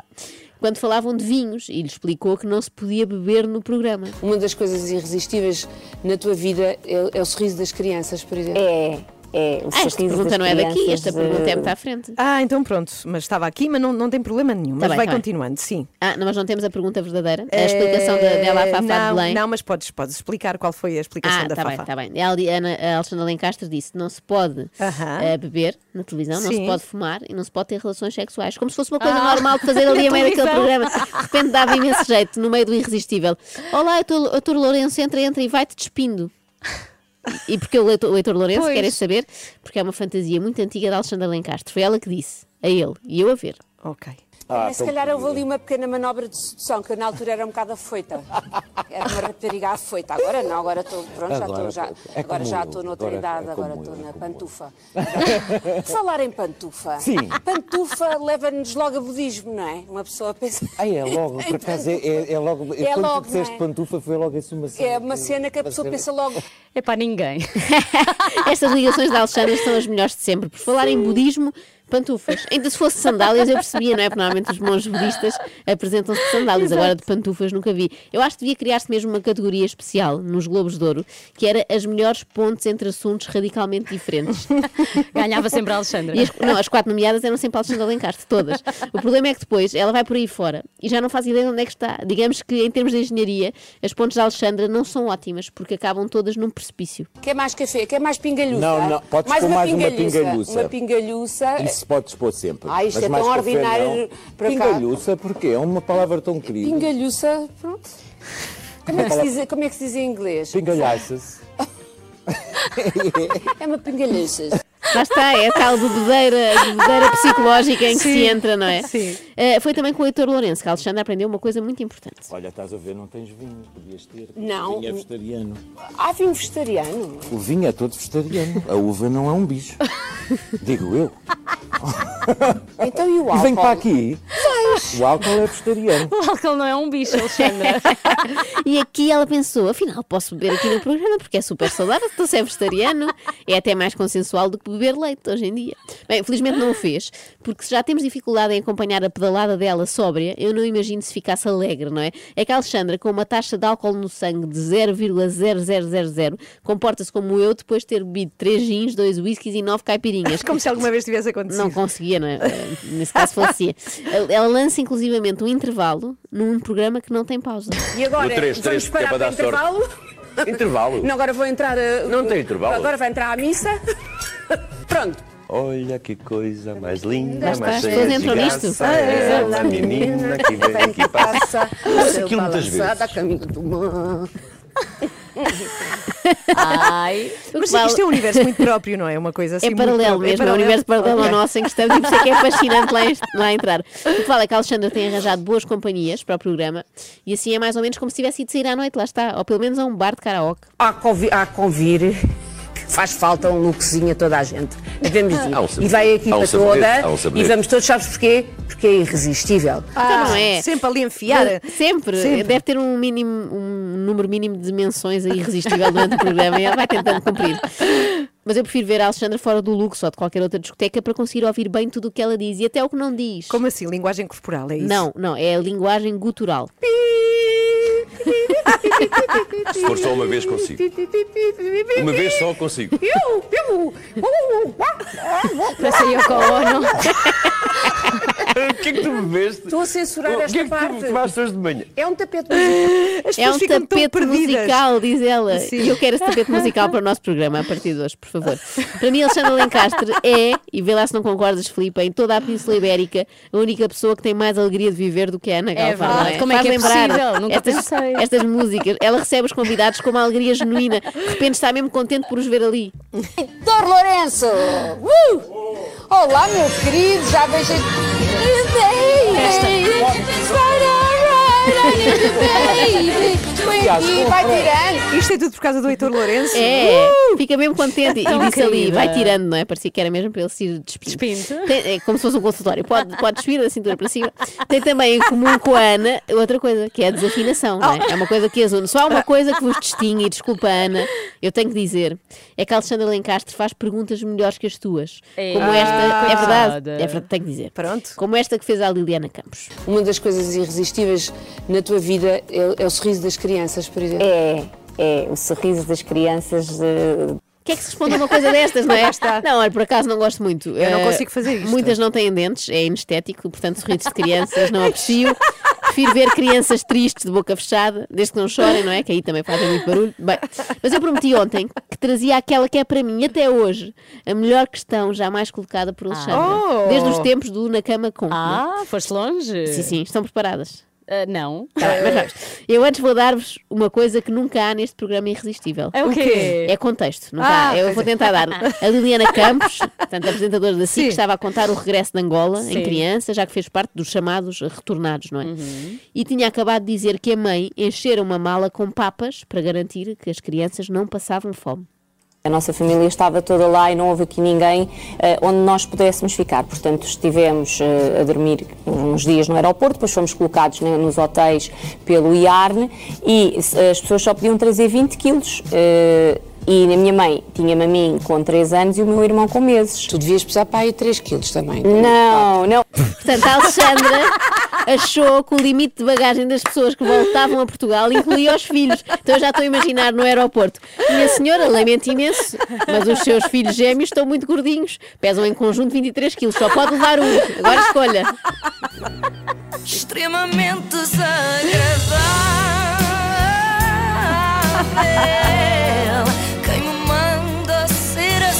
Quando falavam de vinhos, e lhe explicou que não se podia beber no programa. Uma das coisas irresistíveis na tua vida é, é o sorriso das crianças, por exemplo. É, é. O Ah, esta pergunta não é daqui, esta pergunta é eh, muito à frente. Ah, então pronto. Mas estava aqui, mas não, não tem problema nenhum. Tá mas bem, vai tá bem. continuando, sim. Ah, não, mas não temos a pergunta verdadeira? A explicação da, dela à Fafá não, de Belém? Não, mas podes, podes explicar qual foi a explicação Ah, da tá Fafá. bem, tá bem. A Ana- a Alexandra Lencastre disse não se pode Aham. eh, beber na televisão, não se Sim. pode fumar e não se pode ter relações sexuais. Como se fosse uma coisa Ah. normal de fazer ali a meio daquele programa. De repente dava imenso jeito, no meio do irresistível. Olá, Heitor Heitor Lourenço, entra, entra e vai-te despindo. E porque o Heitor, o Heitor Lourenço, Pois. querem saber? Porque é uma fantasia muito antiga da Alexandra Lencastre. Foi ela que disse, a ele, e eu a ver. Ok. Mas se calhar houve ali uma pequena manobra de sedução, que eu na altura era um bocado afoita. Era uma rapariga afoita. Agora não, agora estou, pronto, já estou, já, é agora já estou noutra agora idade, é agora estou na é pantufa. Falar em pantufa. Sim. Pantufa leva-nos logo a budismo, não é? Uma pessoa pensa. Ai, é logo, por acaso, é, é, é logo. É quando logo, tu disseste é? pantufa, foi logo assim uma cena. É uma cena que a pessoa pensa logo. É para ninguém. Estas ligações da Alexandra são as melhores de sempre. Por falar em budismo, pantufas. Ainda se fosse sandálias eu percebia, não é? Porque normalmente os monges budistas apresentam-se de sandálias, agora de pantufas nunca vi. Eu acho que devia criar-se mesmo uma categoria especial nos Globos de Ouro, que era as melhores pontes entre assuntos radicalmente diferentes. Ganhava sempre a Alexandra. E as, não, as quatro nomeadas eram sempre a Alexandra Lencastre, todas. O problema é que depois ela vai por aí fora e já não faz ideia de onde é que está. Digamos que em termos de engenharia, as pontes da Alexandra não são ótimas, porque acabam todas num precipício. Quer mais café? Quer mais pingalhuça? Não, não, podes mais pôr uma mais uma pingalhuça. pingalhuça. Uma pingalhuça. Isso podes pôr sempre. Ah, isto Mas é mais tão ordinário não. para cá. Pingalhuça, porque é uma palavra tão querida. Pingalhuça, pronto. Como é, que se diz, como é que se diz em inglês? Pingalhaças. É uma pingalhuça. Lá está, é a tal bebedeira, bebedeira psicológica em que Sim, se entra, não é? sim. Eh, foi também com o Heitor Lourenço que a Alexandra aprendeu uma coisa muito importante. Olha, estás a ver, não tens vinho, podias ter. Não. O vinho é vegetariano. Há vinho vegetariano? O vinho é todo vegetariano. A uva não é um bicho. Digo eu. Então e o E álcool? vem para aqui. O álcool é vegetariano. O álcool não é um bicho, Alexandra. e aqui ela pensou, afinal, posso beber aqui no programa porque é super saudável, estou se é vegetariano, é até mais consensual do que beber leite hoje em dia. Bem, felizmente não o fez, porque se já temos dificuldade em acompanhar a pedalada dela sóbria, eu não imagino se ficasse alegre, não é? É que a Alexandra, com uma taxa de álcool no sangue de 0,0000, comporta-se como eu depois de ter bebido 3 gins, 2 whiskies e 9 caipirinhas. Como se alguma vez tivesse acontecido. Não conseguia, não é? Nesse caso falecia. Ela lança inclusivamente um intervalo num programa que não tem pausa. E agora, No três, vamos três, que é parar para para intervalo? Intervalo? Não, agora vou entrar... uh, Não tem intervalo. Agora vai entrar à missa. Pronto. Olha que coisa mais linda, mais cheia de entram nisto. graça. Ah, É uma menina que vem aqui passa. Ouço aquilo muitas vezes. a caminho do mar. Ai. Mas isto é um universo muito próprio, não é? Uma coisa assim. É paralelo mesmo, é um universo paralelo ao nosso em que estamos e por isso é que é fascinante lá, lá entrar. O que fala é que a Alexandra tem arranjado boas companhias para o programa e assim é mais ou menos como se tivesse ido sair à noite, lá está, ou pelo menos a um bar de karaoke. Há convi- há convir. Faz falta um lookzinho a toda a gente. Devemos ir. E vai a equipa toda. E vamos todos, sabes porquê? Porque é irresistível. Então não é. Sempre ali a enfiar. Sempre. Sempre. Deve ter um mínimo, um número mínimo de menções aí irresistível durante o programa e ela vai tentando cumprir. Mas eu prefiro ver a Alexandra fora do Lux ou de qualquer outra discoteca para conseguir ouvir bem tudo o que ela diz e até o que não diz. Como assim? Linguagem corporal, é isso? Não, não, é a linguagem gutural. Se for só uma vez consigo. Uma vez só consigo. Parece aí com Ono. O que é que tu bebeste? Estou a censurar O que esta é que parte. tu tomaste hoje de manhã? É um tapete musical. É um tapete musical, diz ela. Sim. E eu quero esse tapete musical para o nosso programa a partir de hoje, por favor. Para mim, Alexandre Lencastre é, e vê lá se não concordas, Filipe, em toda a Península Ibérica, a única pessoa que tem mais alegria de viver do que a Ana Galvão. não verdade. Como é Faz que é lembrar possível? Nunca estas, pensei. estas músicas. Ela recebe os convidados com uma alegria genuína. De repente está mesmo contente por os ver ali. Doutor Lourenço! Uh! Olá, meu querido, já beijei. baby. It's right, alright. I need you, baby. Põe aqui, vai tirando. Isto é tudo por causa do Heitor Lourenço? É, fica mesmo contente. E disse ali, vai tirando, não é? Parecia que era mesmo para ele se ir despindo. Despindo. Tem- é como se fosse um consultório. Pode, pode despir da cintura para cima. Tem também em comum com a Ana outra coisa, que é a desafinação. Não é? é uma coisa que as une. Só há uma coisa que vos distingue, e desculpa, Ana, eu tenho que dizer, é que a Alexandra Lencastre faz perguntas melhores que as tuas. Como Ah, esta, é verdade, é verdade, tenho que dizer. Pronto. Como esta que fez a Liliana Campos. Uma das coisas irresistíveis na tua vida é, é o sorriso das crianças, por exemplo. É, é o sorriso das crianças. eh, O que é que se responde a uma coisa destas, não é? Não, olha, por acaso não gosto muito. Eu não Eh, consigo fazer isto. Muitas não têm dentes, é inestético, portanto, sorrisos de crianças não aprecio. Prefiro ver crianças tristes de boca fechada, desde que não chorem, não é? Que aí também fazem muito barulho. Bem, mas eu prometi ontem que trazia aquela que é para mim, até hoje, a melhor questão jamais colocada por Alexandra. Oh! Desde os tempos do Na Cama Com. Ah, foste longe? Sim, sim, estão preparadas. Ah, não. Tá bem, mas vamos. Eu antes vou dar-vos uma coisa que nunca há neste programa irresistível. É o quê? É contexto. Nunca Ah, há. Eu vou é. tentar dar. A Liliana Campos, portanto, a apresentadora da SIC, estava a contar o regresso de Angola em Sim. criança, já que fez parte dos chamados retornados, não é? Uhum. E tinha acabado de dizer que a mãe enchera uma mala com papas para garantir que as crianças não passavam fome. A nossa família estava toda lá e não houve aqui ninguém eh, onde nós pudéssemos ficar. Portanto, estivemos eh, a dormir uns dias no aeroporto, depois fomos colocados né, nos hotéis pelo IARN e eh, as pessoas só podiam trazer 20 quilos. e a minha mãe tinha-me a mim com 3 anos e o meu irmão com meses. Tu devias pesar para aí 3 quilos também. Não, não. Portanto, a Alexandra achou que o limite de bagagem das pessoas que voltavam a Portugal incluía os filhos. Então eu já estou a imaginar no aeroporto. Minha senhora, lamento imenso, mas os seus filhos gêmeos estão muito gordinhos. Pesam em conjunto 23 quilos. Só pode levar um. Agora escolha. Extremamente desagradável.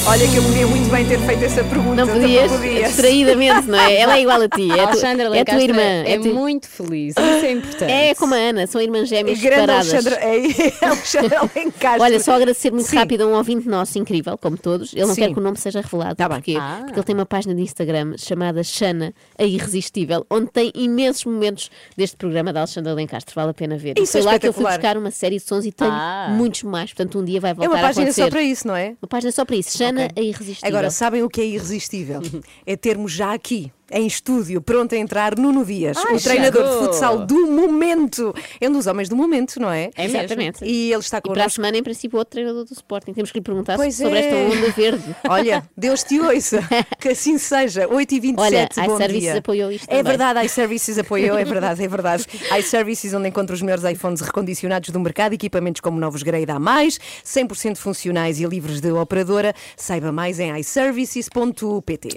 Olha que eu podia muito bem ter feito essa pergunta. Não também podias, podias. distraídamente, não é? Ela é igual a ti. É, A tu, Alexandra é tua irmã. é, tu- muito feliz. Isso é importante. É como a Ana, são irmãs gêmeas Grande separadas. Alexandra, é, Alexandra Lencastre. Olha, só agradecer muito Sim. rápido a um ouvinte nosso, incrível, como todos. Ele não Sim. quer que o nome seja revelado. Tá. Porquê? Ah. Porque ele tem uma página de Instagram chamada Xana, a Irresistível, onde tem imensos momentos deste programa da Alexandra Lencastre. Vale a pena ver. Isso Foi é lá que eu fui buscar uma série de sons e tenho Ah. muitos mais. Portanto, um dia vai É voltar uma a página acontecer. só para isso, não é? Uma página só para isso. Xana, Ok. a Irresistível. Agora, sabem o que é irresistível? é termos já aqui em estúdio, pronto a entrar, Nuno Dias, Ai, o treinador chegou. de futsal do momento. É um dos homens do momento, não é? É Exatamente. E ele está E para a semana, em princípio, outro treinador do Sporting. Temos que lhe perguntar Pois sobre é. esta onda verde. Olha, Deus te ouça, que assim seja. 8h27, Olha, bom iServices dia. apoiou isto É também. verdade, iServices apoiou, é verdade, é verdade. iServices, onde encontra os melhores iPhones recondicionados do mercado, equipamentos como novos Grade A+, 100% funcionais e livres de operadora. Saiba mais em iServices.pt.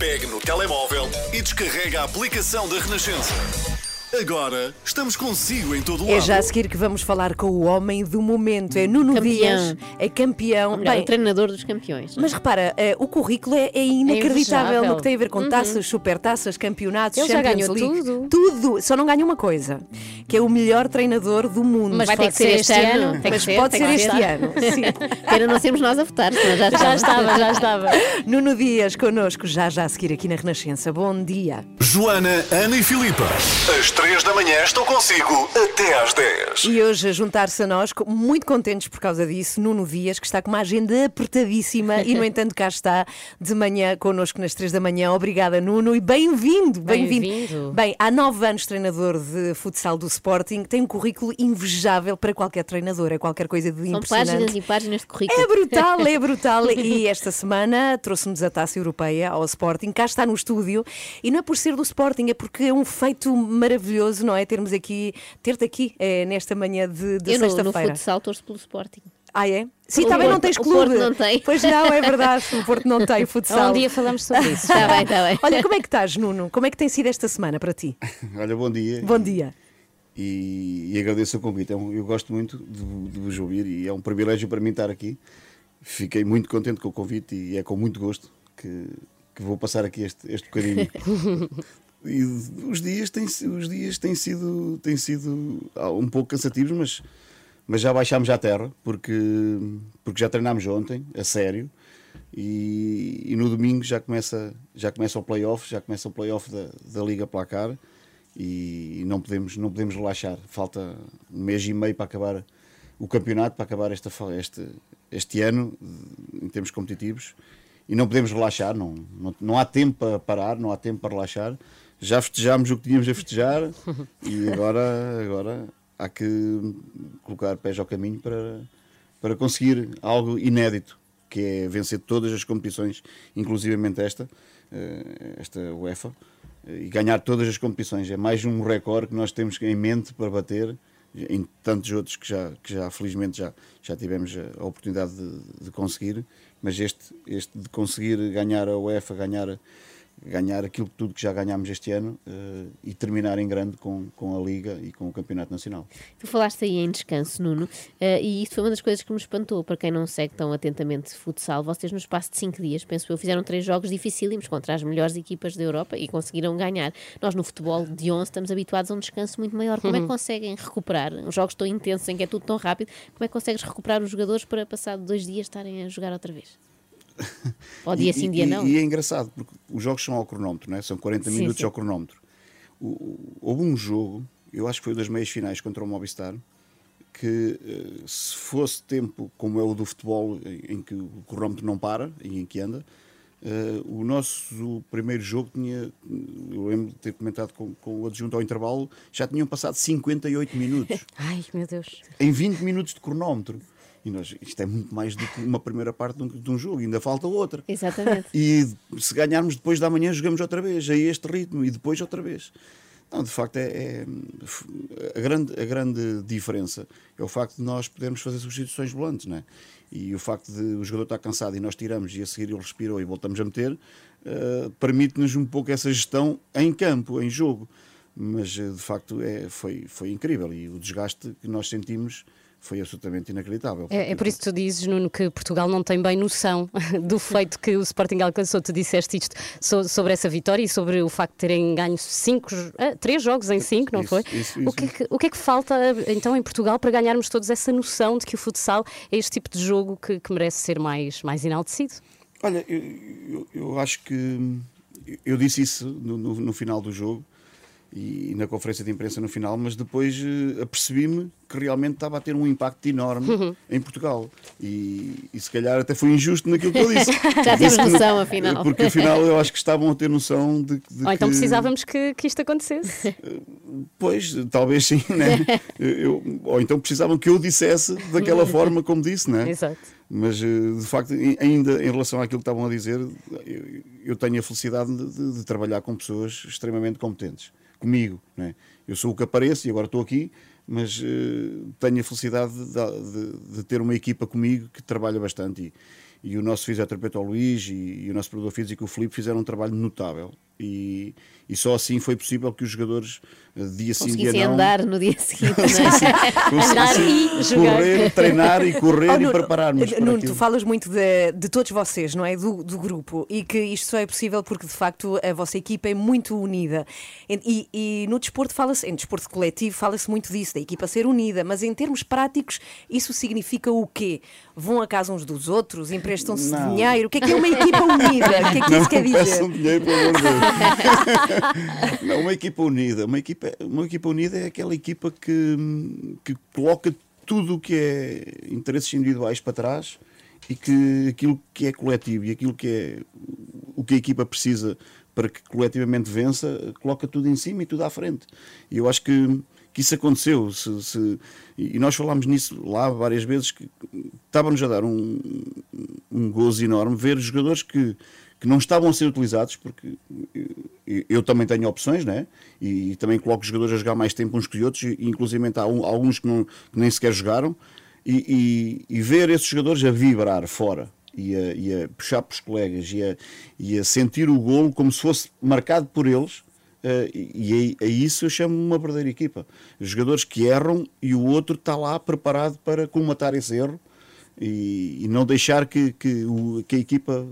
Pegue no telemóvel e descarrega a aplicação da Renascença. Agora estamos consigo em todo o É lado. já a seguir que vamos falar com o homem do momento. É Nuno Campeão. Dias, é campeão. Ou melhor, Bem, o treinador dos campeões. Mas repara, eh, o currículo é, é inacreditável invejável. no que tem a ver com Uhum. taças, supertaças, campeonatos, Ele já Champions ganhou League, tudo. Tudo. Só não ganha uma coisa, que é o melhor treinador do mundo. Mas vai ter que ser este ano. Tem que Mas ser, pode ser este ser. ano. Sim. Era não sermos nós a votar, senão já Já estava. já estava. Nuno Dias connosco, já já a seguir aqui na Renascença. Bom dia. Joana, Ana e Filipa. 3 da manhã estou consigo até às 10. E hoje a juntar-se a nós, muito contentes por causa disso, Nuno Dias, que está com uma agenda apertadíssima e, no entanto, cá está de manhã connosco nas três da manhã. Obrigada, Nuno, e bem-vindo, bem-vindo. Bem-vindo. Bem, há nove anos treinador de futsal do Sporting, tem um currículo invejável para qualquer treinador, é qualquer coisa de São impressionante. páginas e páginas de currículo. É brutal, é brutal. E esta semana trouxe-nos a taça europeia ao Sporting. Cá está no estúdio. E não é por ser do Sporting, é porque é um feito maravilhoso, não é? Termos aqui, ter-te aqui eh, nesta manhã de, de Eu no, no sexta-feira. futsal torço pelo Sporting. Ah, é? Sim, O também não tens o clube. Porto não tem. Pois não, é verdade. O Porto não tem futsal. Um dia falamos sobre isso. Está bem, está bem. Olha, como é que estás, Nuno? Como é que tem sido esta semana para ti? Olha, bom dia. Bom dia. E, e agradeço o convite. É eu gosto muito de, de vos ouvir e é um privilégio para mim estar aqui. Fiquei muito contente com o convite e é com muito gosto que, que vou passar aqui este, este bocadinho. E os dias têm, os dias têm sido, têm sido ah, um pouco cansativos, mas, mas já baixámos à terra porque, porque já treinámos ontem, a sério. E, e no domingo já começa, já começa o playoff, já começa o playoff da, da Liga Placar e não podemos, não podemos relaxar. Falta um mês e meio para acabar o campeonato, para acabar esta, este, este ano em termos competitivos e não podemos relaxar, não, não, não há tempo para parar, não há tempo para relaxar. Já festejámos o que tínhamos a festejar e agora, agora há que colocar pés ao caminho para, para conseguir algo inédito, que é vencer todas as competições, inclusivamente esta, eh, esta UEFA, eh, e ganhar todas as competições. É mais um recorde que nós temos em mente para bater em tantos outros que já, que já felizmente já, já tivemos a oportunidade de, de conseguir, mas este, este de conseguir ganhar a UEFA, ganhar, ganhar aquilo tudo que já ganhámos este ano eh, e terminar em grande com, com a Liga e com o Campeonato Nacional. Tu falaste aí em descanso, Nuno, eh, e isso foi uma das coisas que me espantou. Para quem não segue tão atentamente futsal, vocês no espaço de 5 dias, penso eu, fizeram três jogos dificílimos contra as melhores equipas da Europa e conseguiram ganhar. Nós no futebol de 11 estamos habituados a um descanso muito maior. Como é que conseguem recuperar? Os jogos tão intensos em que é tudo tão rápido, como é que consegues recuperar os jogadores para passado dois dias estarem a jogar outra vez? Ou dia E- sim, dia e- não? E é engraçado, porque os jogos são ao cronómetro, né? são 40 Sim, minutos sim. ao cronómetro. Houve um jogo, eu acho que foi das meias finais contra o Movistar, que eh, se fosse tempo como é o do futebol, em, que o cronómetro não para e em que anda, eh, o nosso primeiro jogo tinha, eu lembro de ter comentado com, com o adjunto ao intervalo, já tinham passado 58 minutos Ai, meu Deus. em 20 minutos de cronómetro. E nós, isto é muito mais do que uma primeira parte de um, de um jogo, ainda falta outra. Exatamente. E se ganharmos depois da manhã, jogamos outra vez, a este ritmo, e depois outra vez. Não, de facto, é, é- a, grande, a grande diferença é o facto de nós podermos fazer substituições volantes, não é? E o facto de o jogador estar cansado e nós tiramos e a seguir ele respirou e voltamos a meter, eh, permite-nos um pouco essa gestão em campo, em jogo. Mas eh, de facto é, foi, foi incrível e o desgaste que nós sentimos foi absolutamente inacreditável. É, é por isso que tu dizes, Nuno, que Portugal não tem bem noção do feito que o Sporting alcançou. Tu disseste isto so- sobre essa vitória e sobre o facto de terem ganho cinco, ah, três jogos em cinco, não Isso, foi? isso, o, isso. que é que, o que é que falta então em Portugal para ganharmos todos essa noção de que o futsal é este tipo de jogo que, que merece ser mais, mais enaltecido? Olha, eu, eu- eu acho que eu disse isso no, no- no final do jogo. E, na conferência de imprensa no final, mas depois uh, apercebi-me que realmente estava a ter um impacto enorme Uhum. em Portugal. E, e se calhar até foi injusto naquilo que eu disse. Já temos noção, afinal. Porque afinal eu acho que estavam a ter noção de, de Ou então que- precisávamos que, que isto acontecesse. Pois, talvez sim, né? Eu- ou então precisavam que eu dissesse daquela forma como disse, né? Exato. Mas, eh, de facto, ainda em relação àquilo que estavam a dizer, eu, eu tenho a felicidade de, de- de trabalhar com pessoas extremamente competentes, comigo, né? Eu sou o que apareço e agora estou aqui, mas eh, tenho a felicidade de, de- de ter uma equipa comigo que trabalha bastante. E, e o nosso fisioterapeuta o Luís e, e o nosso preparador físico o Filipe fizeram um trabalho notável. E, e só assim foi possível que os jogadores, dia sim, dia não, andar no dia seguinte, não é? Andar e jogar. correr, treinar e correr Oh, e Nuno, preparar-nos para Nuno, aquilo. tu falas muito de, de todos vocês, não é? Do, do grupo. E que isto só é possível porque, de facto, a vossa equipa é muito unida. E, e no desporto fala-se, em desporto coletivo, fala-se muito disso, da equipa ser unida. Mas em termos práticos, isso significa o quê? Vão a casa uns dos outros, emprestam-se dinheiro? O que é que é uma equipa unida? O que é que não isso quer dizer? dinheiro, pelo amor de Deus. não, uma equipa unida. Uma equipa, uma equipa unida é aquela equipa que, que coloca tudo o que é interesses individuais para trás e que aquilo que é coletivo e aquilo que é o que a equipa precisa para que coletivamente vença, coloca tudo em cima e tudo à frente. E eu acho que, que isso aconteceu. Se, se- e nós falámos nisso lá várias vezes, que estava-nos a dar um, um gozo enorme ver jogadores que, que não estavam a ser utilizados, porque eu, eu também tenho opções, né? E também coloco os jogadores a jogar mais tempo uns que os outros, e inclusive há alguns que, não- que nem sequer jogaram, e, e- e ver esses jogadores a vibrar fora. E a, e a puxar para os colegas e a, e a sentir o golo como se fosse marcado por eles, eh, e a, a isso eu chamo uma verdadeira equipa. Jogadores que erram e o outro está lá preparado para colmatar esse erro e, e não deixar que, que, o- que a equipa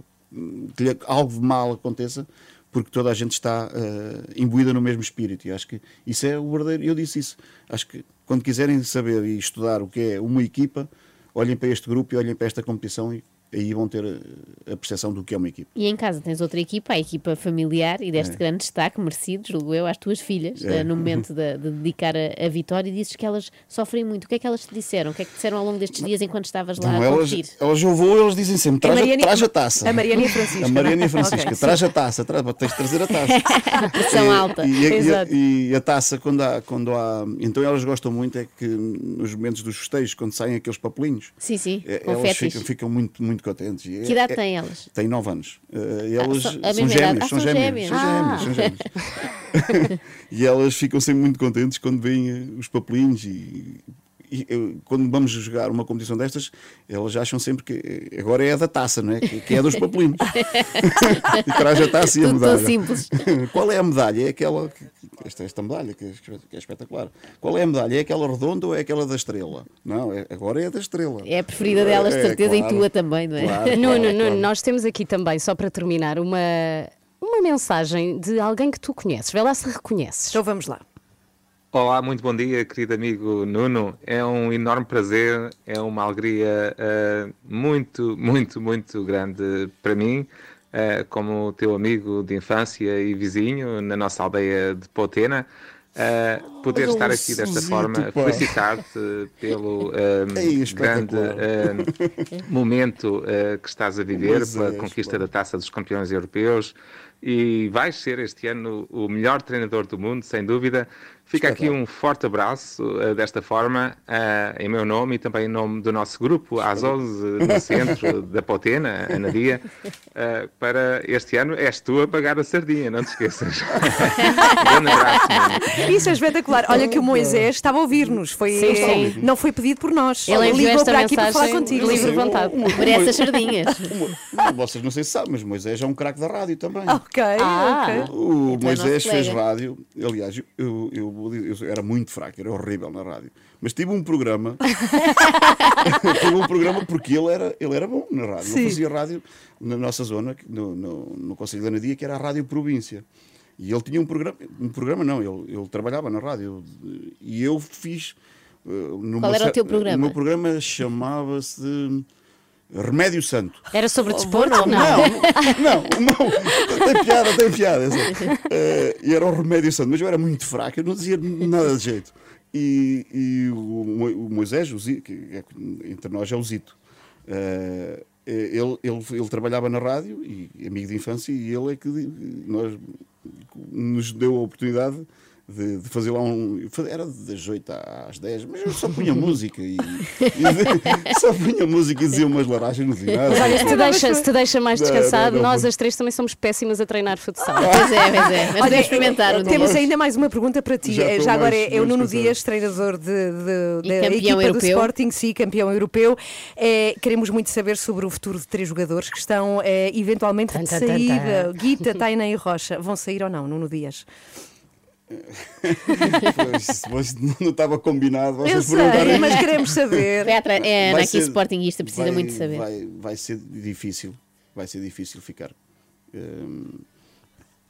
que algo mal aconteça porque toda a gente está eh, imbuída no mesmo espírito. E acho que isso é o verdadeiro eu disse isso. Acho que quando quiserem saber e estudar o que é uma equipa olhem para este grupo e olhem para esta competição e aí vão ter a, a percepção do que é uma equipa E em casa tens outra equipa, a equipa familiar, e deste É. grande destaque, merecido, julgo eu, às tuas filhas, É. eh, no momento de, de dedicar a, a vitória, e dizes que elas sofrem muito. O que é que elas te disseram? O que é que te disseram ao longo destes dias enquanto estavas lá Não, a elas, competir? elas eu vou, elas dizem sempre: traz, a- Mariana traz a taça. a Mariana e a Francisca, A Mariana e a não? Francisca, Ok, traz a taça, traz, tens de trazer a taça. Pressão E- alta. E, a- e a, Exato. e a taça, quando há, quando há. Então elas gostam muito, é que nos momentos dos festejos, quando saem aqueles papelinhos, Sim, sim, eh, elas ficam, ficam muito, muito contentes. E Que idade é- têm elas? Têm 9 anos. Eh, e elas são- a são idade. gêmeas, Ah, são são gêmeas. São gêmeas, são Ah. gêmeas. e elas ficam sempre muito contentes quando veem os papelinhos e, e, eh, quando vamos jogar uma competição destas, elas acham sempre que eh, agora é a da taça, não é? Que, que é dos papelinhos. e traz a taça e a medalha. simples. Qual é a medalha? É aquela. que- Esta, esta medalha, que é, que é espetacular. Qual é a medalha? É aquela redonda ou é aquela da estrela? Não, é- agora é a da estrela. É a preferida delas, de É, certeza, e claro. tua também, não é? Claro, Nuno, claro, Nuno, claro. nós temos aqui também, só para terminar, uma, uma mensagem de alguém que tu conheces. Vê lá se reconheces. Então vamos lá. Olá, muito bom dia, querido amigo Nuno. É um enorme prazer, é uma alegria eh, muito, muito, muito grande para mim, eh, como teu amigo de infância e vizinho na nossa aldeia de Potena. eh, poder Olha o estar aqui desta Suzito, forma, felicitar-te pelo Ei, grande momento eh, que estás a viver, pela é, conquista da taça dos campeões europeus e vais ser este ano o melhor treinador do mundo, sem dúvida. Fica aqui um forte abraço eh, desta forma, eh, em meu nome e também em nome do nosso grupo, às 11 no centro da Potena, Ana Dia, eh, para este ano és tu a pagar a sardinha, não te esqueças. Grande abraço, Nuno. Isso é espetacular. Olha que o Moisés estava a ouvir-nos. Foi, Sim, sim. Não foi pedido por nós. Ele ligou esta para aqui para falar contigo. livre vontade. Merece as sardinhas. Não, vocês não sei se sabem, mas Moisés é um craque da rádio também. Ok, Ah. ok. O Então é Moisés fez rádio. Aliás, eu, eu, eu- era muito fraco, era horrível na rádio. Mas tive um programa. tive um programa porque ele era, ele era bom na rádio. Sim. Ele fazia rádio na nossa zona, no, no, no Conselho de Anadia, que era a Rádio Província. E ele tinha um programa, um programa não, ele, ele trabalhava na rádio. E eu fiz. numa Qual era o teu programa? O meu programa chamava-se. Remédio Santo. Era sobre desporto? bom nome. Não. Não, não, tem piada, tem piada. eu sei. Eh, e era um remédio santo, mas eu era muito fraco, eu não dizia nada de jeito. E, e o, o Moisés, o Zito, que é- entre nós é o Zito, eh, ele, ele, ele trabalhava na rádio, e amigo de infância, e ele é que nós, nos deu a oportunidade de, de fazer lá um. Era das 8 às 10, mas eu só punha música e, e só punha música e dizia umas laranjas no ginásio. Mas olha, se te deixa, se te deixa mais descansado, não, não, nós não. as três também somos péssimas a treinar futsal. Pois é, pois é. Mas Olha, podemos experimentar dia. Temos ainda mais uma pergunta para ti. Já estou Já agora mais- é, é o Nuno. Dias, treinador de, de- E da equipa do europeu. Sporting, sim, campeão europeu. Eh, queremos muito saber sobre o futuro de três jogadores que estão eh, eventualmente de Tan, tan, tan, saída. tan. Guita, Taina e Rocha. Vão sair ou não, Nuno Dias? Pois, pois não estava combinado. Eu Vocês sei, mas queremos saber. Petra, é, Vai aqui ser- Sportingista precisa vai- muito saber. Vai, vai ser difícil, vai ser difícil ficar. Hum,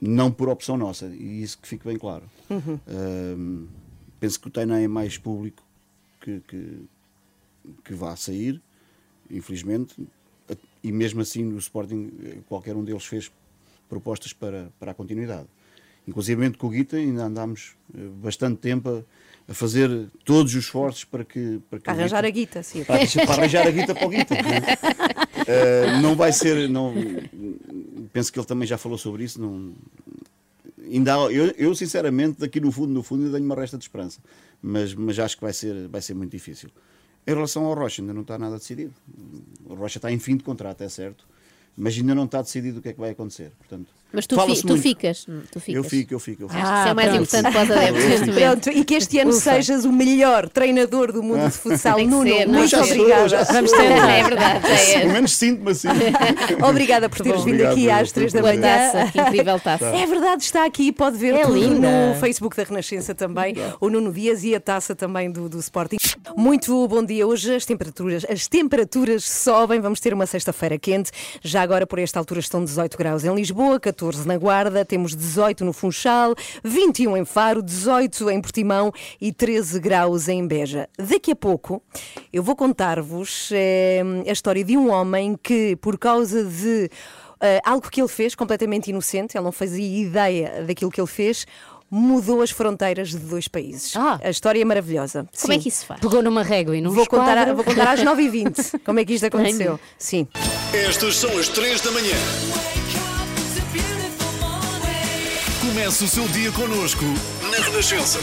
não por opção nossa, e isso que fique bem claro. Uhum. Hum, penso que o Tainan é mais público que, que, que vá sair, infelizmente, e mesmo assim no Sporting eh, qualquer um deles fez propostas para, para a continuidade. Inclusive com o Guita ainda andámos eh, bastante tempo a, a fazer todos os esforços para que... Para, que Para arranjar a guita, sim. para, para arranjar a guita para o guita. Eh, não vai ser. Não, penso que ele também já falou sobre isso. Não, ainda há- eu, eu, sinceramente, daqui no fundo, no fundo, ainda tenho uma resta de esperança. Mas, mas acho que vai ser, vai ser muito difícil. Em relação ao Rocha, ainda não está nada decidido. O Rocha está em fim de contrato, é certo. Mas ainda não está decidido o que é que vai acontecer. Portanto, Mas tu, fi- tu ficas. Tu ficas. Eu fico, eu fico. Eu fico. Acho que isso é o mais pronto. importante para os adeptos neste momento. Pronto, e que este ano Ufa. sejas o melhor treinador do mundo de futsal. Nuno, ser, não muito é? obrigada. sou. Vamos É tentar. verdade, é. Pelo menos sinto-me assim. Obrigada por teres bom. vindo aqui Obrigado, às três da manhã. Que incrível taça. É verdade, está aqui, pode ver É tudo linda. no Facebook da Renascença também, o Nuno Dias e a taça também do, do Sporting. Muito bom dia. Hoje as temperaturas, as temperaturas sobem, vamos ter uma sexta-feira quente. Já agora por esta altura estão 18 graus em Lisboa, 14 na Guarda, temos 18 no Funchal, 21 em Faro, 18 em Portimão e 13 graus em Beja. Daqui a pouco eu vou contar-vos eh, a história de um homem que, por causa de eh, algo que ele fez completamente inocente, ele não fazia ideia daquilo que ele fez, mudou as fronteiras de dois países. Ah. A história é maravilhosa. Como Sim. é que isso se faz? Pegou numa régua e num Vou contar, vou contar às 9h20 como é que isto aconteceu. Sim. Estas são as três da manhã. Comece o seu dia connosco na Renascença.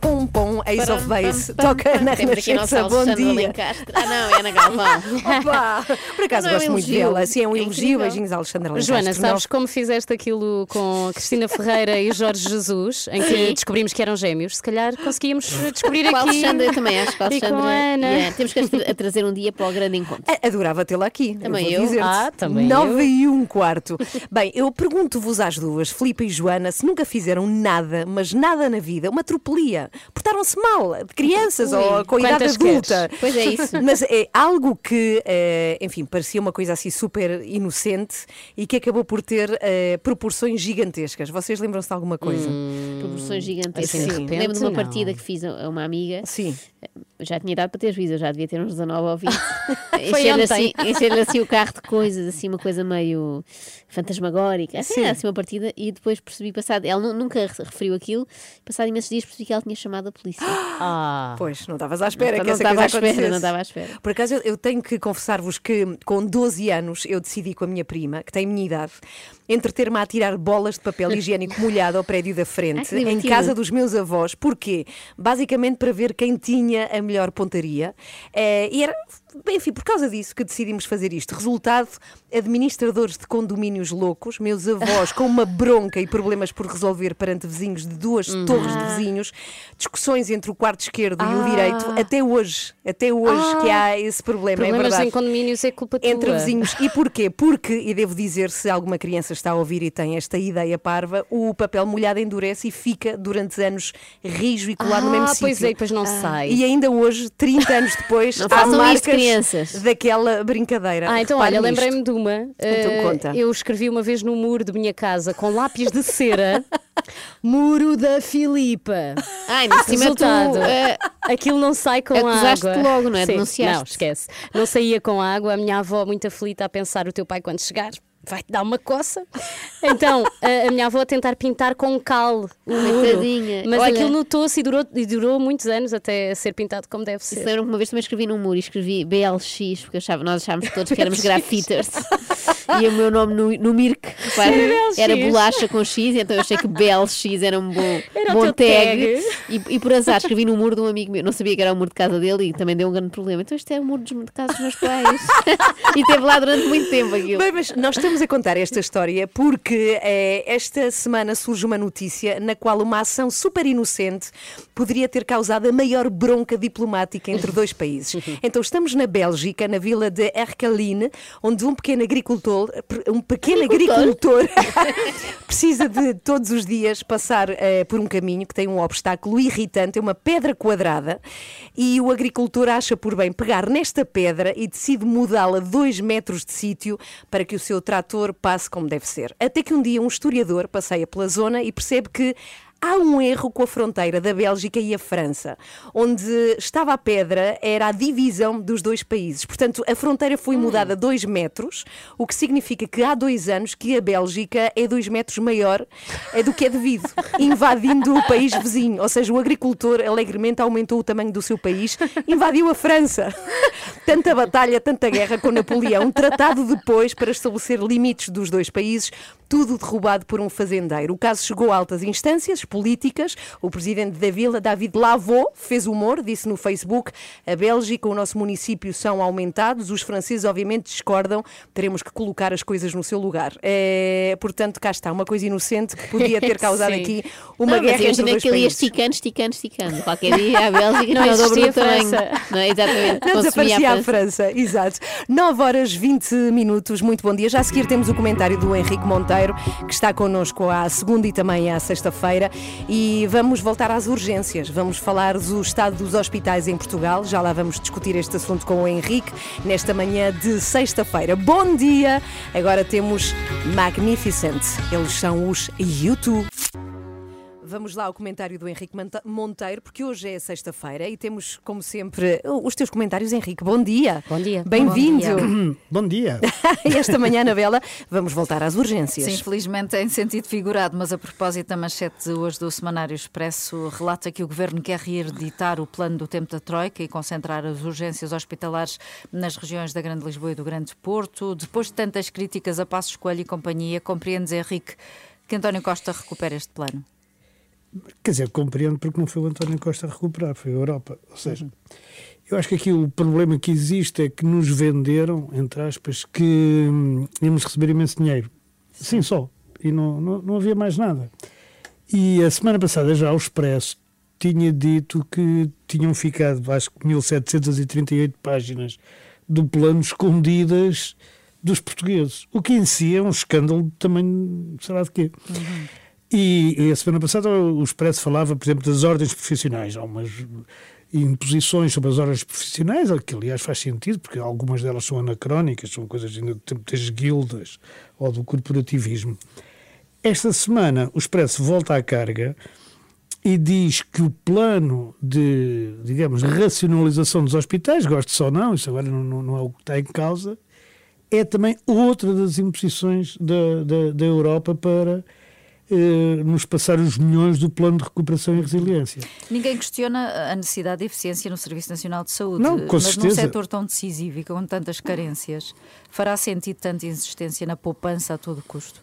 Pum, pum, Ace of Base. Toca na Temos aqui a nossa Renascença. Bom Alexandra dia. Ah, não, é Ana Galvão. Opa! Por acaso é gosto muito dela. Assim, é um É elogio. Beijinhos à Alexandra Lencastre. Joana, sabes como fizeste aquilo com Cristina Ferreira e Jorge Jesus, em que Sim. descobrimos que eram gêmeos? Se calhar conseguíamos descobrir Com a aqui. Alexandra, também acho que a E com Alexandra. a Ana. Yeah, temos que a tra- a trazer um dia para o grande encontro. Adorava tê-la aqui. Também vou eu. Ah, também 9 e um quarto. Bem, eu pergunto-vos às duas, Filipe e Joana, se nunca fizeram nada, mas nada na vida, uma tropelia. Portaram-se mal, de crianças Ui, ou com a idade adulta. queres? Pois é isso. Mas é algo que, eh, enfim, parecia uma coisa assim super inocente e que acabou por ter eh, proporções gigantescas. Vocês lembram-se de alguma coisa? Proporções gigantescas. assim, Lembro de uma não. partida que fiz a a uma amiga. Sim. Já tinha idade para ter juízo, eu já devia ter uns 19 ou 20. Foi Encher-lhe assim, encher-lhe assim o carro de coisas, assim, uma coisa meio fantasmagórica. Assim, Sim. assim uma partida e depois percebi, passado. Ela nu- nunca re- referiu aquilo, passado imensos dias percebi que ela tinha chamado a polícia. Ah, Pois, não estavas à espera Não que essa estava coisa à espera, não estava à espera. Por acaso, eu, eu tenho que confessar-vos que com 12 anos eu decidi com a minha prima, que tem a minha idade, entreter-me a atirar bolas de papel higiênico molhado ao prédio da frente, em casa dos meus avós. Porquê? Basicamente para ver quem tinha a melhor pontaria. Eh, e era, enfim, por causa disso que decidimos fazer isto. Resultado, administradores de condomínios loucos, meus avós com uma bronca e problemas por resolver perante vizinhos de duas torres de vizinhos, discussões entre o quarto esquerdo e o Ah. direito, até hoje, até hoje que há esse problema, é problemas verdade. em condomínios é culpa Entre tua. vizinhos. E porquê? Porque, e devo dizer, se alguma criança está a ouvir e tem esta ideia parva, o papel molhado endurece e fica durante anos rijo e colado no mesmo Ah, sítio. pois é, depois não sai. E ainda hoje, 30 anos depois, Não há marcas daquela brincadeira. Ah, então Repare olha, nisto. lembrei-me de uma. Então Eh, conta. Eu escrevi uma vez no muro de minha casa com lápis de cera. Muro da Filipa. Ai, ainda por cima tu, Resultado. eh, Aquilo não sai com acusaste água. logo, não é? Sim, Denunciaste. Não, esquece. Não saía com água. A minha avó, muito aflita, a pensar: o teu pai, quando chegar, vai-te dar uma coça. Então, a, a minha avó a tentar pintar com cal o muro. Coitadinha. Mas Olha- aquilo notou-se e durou, e durou muitos anos até ser pintado como deve ser. Isso lembro que uma vez também escrevi num muro e escrevi BLX, porque achava, nós achávamos todos que éramos grafiters. e o meu nome no, no Mirk era bolacha com X, então eu achei que BLX era um bom, Era bom tag. tag. E, e por azar escrevi no muro de um amigo meu, não sabia que era o muro de casa dele e também deu um grande problema. Então isto é o muro de casa dos meus pais. e teve lá durante muito tempo aquilo. Bem, mas nós estamos a contar esta história porque eh, esta semana surge uma notícia na qual uma ação super inocente poderia ter causado a maior bronca diplomática entre dois países. Então estamos na Bélgica, na vila de Ercaline, onde um pequeno agricultor, um pequeno agricultor precisa de todos os dias passar eh, por um caminho que tem um obstáculo irritante, é uma pedra quadrada, e o agricultor acha por bem pegar nesta pedra e decide mudá-la dois metros de sítio para que o seu trator passe como deve ser. Até que um dia um historiador passeia pela zona e percebe que Há um erro com a fronteira da Bélgica e a França. Onde estava a pedra era a divisão dos dois países. Portanto, a fronteira foi mudada dois metros, o que significa que há dois anos que a Bélgica é dois metros maior eh, do que é devido, invadindo o país vizinho. Ou seja, o agricultor alegremente aumentou o tamanho do seu país, invadiu a França. Tanta batalha, tanta guerra com Napoleão, tratado depois para estabelecer limites dos dois países, tudo derrubado por um fazendeiro. O caso chegou a altas instâncias políticas. O presidente da vila, David Lavaux, fez humor, disse no Facebook: a Bélgica, o nosso município são aumentados. Os franceses, obviamente, discordam. Teremos que colocar as coisas no seu lugar. É, portanto, cá está, uma coisa inocente que podia ter causado aqui uma não, guerra mas entre dois que ele ia esticando, esticando, esticando. Qualquer dia a Bélgica Não tinha o dobro existia do tamanho. Não é? Exatamente. Não desaparecia a a França, exato. 9 horas 20 minutos, muito bom dia. Já a seguir temos o comentário do Henrique Monteiro, que está connosco à segunda e também à sexta-feira. E vamos voltar às urgências. Vamos falar do estado dos hospitais em Portugal. Já lá vamos discutir este assunto com o Henrique nesta manhã de sexta-feira. Bom dia! Agora temos Magnificent. Eles são os YouTube. Vamos lá ao comentário do Henrique Monteiro, porque hoje é sexta-feira e temos, como sempre, os teus comentários, Henrique. Bom dia. Bom dia. Bem-vindo. Bom dia. Esta manhã, na Bela, vamos voltar às urgências. Sim, infelizmente é em sentido figurado, mas a propósito da manchete de hoje do Semanário Expresso relata que o Governo quer reeditar o plano do tempo da Troika e concentrar as urgências hospitalares nas regiões da Grande Lisboa e do Grande Porto. Depois de tantas críticas a Passos Coelho e companhia, compreendes, Henrique, que António Costa recupera este plano? Quer dizer, compreendo porque não foi o António Costa a recuperar, foi a Europa. Ou seja, eu acho que aqui o problema que existe é que nos venderam, entre aspas, que hum, íamos receber imenso dinheiro. Sim, só. E não, não, não havia mais nada. E a semana passada já o Expresso tinha dito que tinham ficado, acho que 1738 páginas do plano escondidas dos portugueses. O que em si é um escândalo também, sei lá de quê. E a semana passada o Expresso falava, por exemplo, das ordens profissionais. Há umas imposições sobre as ordens profissionais, que aliás faz sentido, porque algumas delas são anacrónicas, são coisas ainda do tempo das guildas ou do corporativismo. Esta semana o Expresso volta à carga e diz que o plano de, digamos, racionalização dos hospitais, gosto só não, isso agora não, não, é o que está em causa, é também outra das imposições da, da, da Europa para eh, nos passar os milhões do plano de recuperação e resiliência. Ninguém questiona a necessidade de eficiência no Serviço Nacional de Saúde, Não, com mas num certeza. setor tão decisivo e com tantas carências, fará sentido tanta insistência na poupança a todo custo?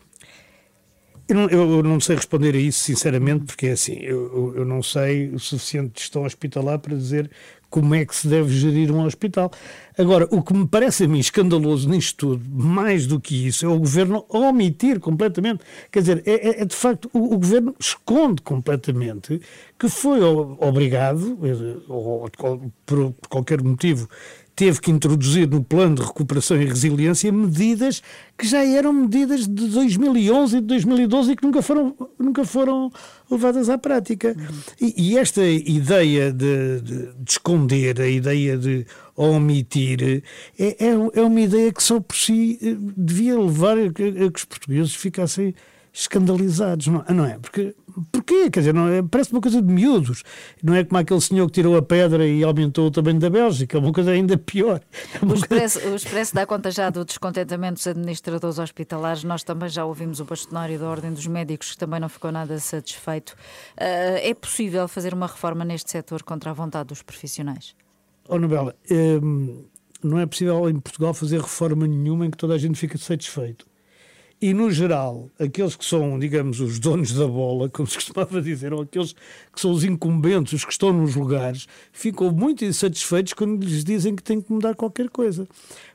Eu não, eu não sei responder a isso, sinceramente, porque é assim, eu- eu não sei o suficiente de gestão hospitalar para dizer como é que se deve gerir um hospital. Agora, o que me parece a mim escandaloso nisto tudo, mais do que isso, é o governo omitir completamente. Quer dizer, é, é- é de facto, o, o governo esconde completamente que foi obrigado, eh, ou, ou por, qualquer motivo, teve que introduzir no plano de recuperação e resiliência medidas que já eram medidas de 2011 e de 2012 e que nunca foram, nunca foram levadas à prática. E, e esta ideia de, de- de esconder, a ideia de omitir, é, é, é uma ideia que só por si eh, devia levar a que, os portugueses ficassem escandalizados, não, não é? Porque, porquê? Quer dizer, não é, parece uma coisa de miúdos. Não é como aquele senhor que tirou a pedra e aumentou o tamanho da Bélgica, é uma coisa ainda pior. É O uma coisa- Expresso, o Expresso dá conta já do descontentamento dos administradores hospitalares. Nós também já ouvimos o bastonário da Ordem dos Médicos, que também não ficou nada satisfeito. Ah, é possível fazer uma reforma neste setor contra a vontade dos profissionais? Oh, Nobela, hum, não é possível em Portugal fazer reforma nenhuma em que toda a gente fique satisfeito. E, no geral, aqueles que são, digamos, os donos da bola, como se costumava dizer, ou aqueles que são os incumbentes, os que estão nos lugares, ficam muito insatisfeitos quando lhes dizem que têm que mudar qualquer coisa.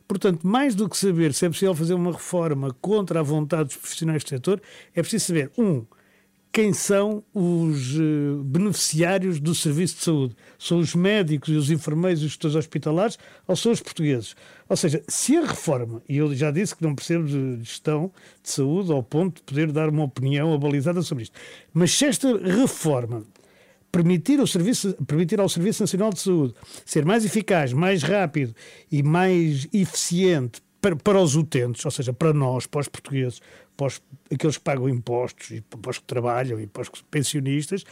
Portanto, mais do que saber se é possível fazer uma reforma contra a vontade dos profissionais do setor, é preciso saber, um, quem são os eh, beneficiários do serviço de saúde? São os médicos e os enfermeiros e os gestores hospitalares ou são os portugueses? Ou seja, se a reforma, e eu já disse que não percebo de gestão de saúde ao ponto de poder dar uma opinião abalizada sobre isto, mas se esta reforma permitir, o serviço, permitir ao Serviço Nacional de Saúde ser mais eficaz, mais rápido e mais eficiente para, para os utentes, ou seja, para nós, para os portugueses, para os, aqueles que pagam impostos, e para os que trabalham e para os pensionistas,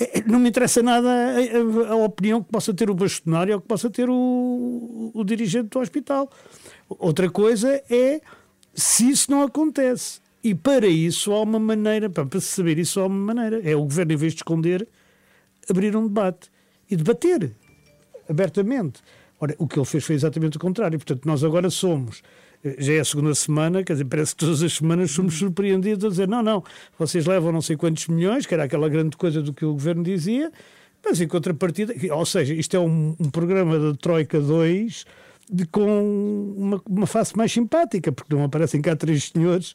eh, não me interessa nada a, a- a opinião que possa ter o bastonário ou que possa ter o, o dirigente do hospital. Outra coisa é se isso não acontece. E para isso há uma maneira, para se saber isso há uma maneira. É o governo, em vez de esconder, abrir um debate e debater abertamente. Ora, o que ele fez foi exatamente o contrário. Portanto, nós agora somos, já é a segunda semana, quer dizer, parece que todas as semanas somos surpreendidos a dizer: não, não, vocês levam não sei quantos milhões, que era aquela grande coisa do que o governo dizia, mas em contrapartida, ou seja, isto é um, um programa da Troika 2 de, com uma, uma face mais simpática, porque não aparecem cá três senhores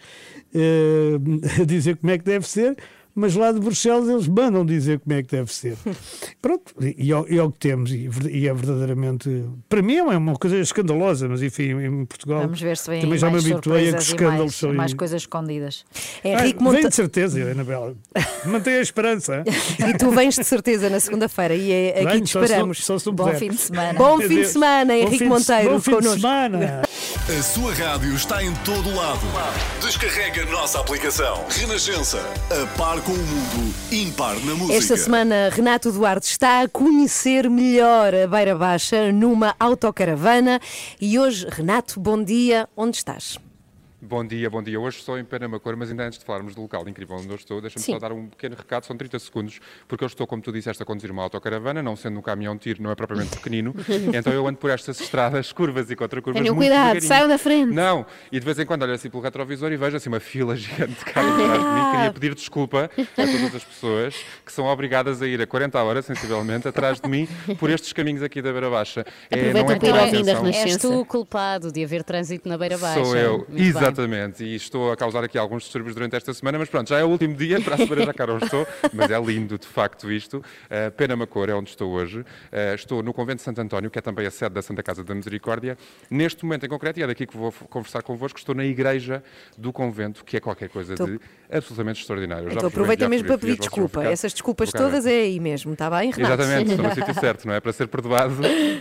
eh, a dizer como é que deve ser, mas lá de Bruxelas eles mandam dizer como é que deve ser. Pronto, e, é o- e é o que temos, e, e é verdadeiramente. Para mim é uma coisa escandalosa, mas enfim, em Portugal. Vamos ver se vem também já me habituei a que escândalos mais, são. mais coisas escondidas. Ah, Vem de certeza, Anabela. Mantém a esperança. E tu vens de certeza na segunda-feira e é aqui Venho, te só esperamos. só se não Bom puder. fim de semana. Bom Meu fim de semana, Henrique de- Monteiro. bom fim de connosco. semana. A sua rádio está em todo lado. Descarrega a nossa aplicação. Renascença. A par com o mundo. Impar na música. Esta semana, Renato Duarte está a conhecer melhor a Beira Baixa numa autocaravana. E hoje, Renato, bom dia. Onde estás? Bom dia, bom dia. Hoje estou em Penamacor, mas ainda antes de falarmos do local incrível onde eu estou, deixa-me só dar um pequeno recado, são 30 segundos, porque eu estou, como tu disseste, a conduzir uma autocaravana, não sendo um caminhão de tiro, não é propriamente pequenino, então eu ando por estas estradas, curvas e contra-curvas. Tenham muito cuidado, saiam da frente. Não, e de vez em quando olho assim pelo retrovisor e vejo assim uma fila gigante de carros atrás de mim. Queria pedir desculpa a todas as pessoas que são obrigadas a ir a 40 horas, sensivelmente, atrás de mim, por estes caminhos aqui da Beira Baixa. É, não é para ir ao com fim da. Renascença. És tu o culpado de haver trânsito na Beira Baixa. Sou eu, Muito bem. Exatamente. E estou a causar aqui alguns distúrbios durante esta semana, mas pronto, já é o último dia, para a semana já cá não estou, mas é lindo de facto isto. Uh, Penamacor é onde estou hoje. Uh, estou no Convento de Santo António, que é também a sede da Santa Casa da Misericórdia. Neste momento em concreto, e é daqui que vou conversar convosco, estou na igreja do convento, que é qualquer coisa de absolutamente extraordinário. Então aproveita mesmo para pedir desculpa. ficar Essas desculpas todas é aí mesmo, está bem, Renato? Exatamente, estou no sítio certo, não é? Para ser perdoado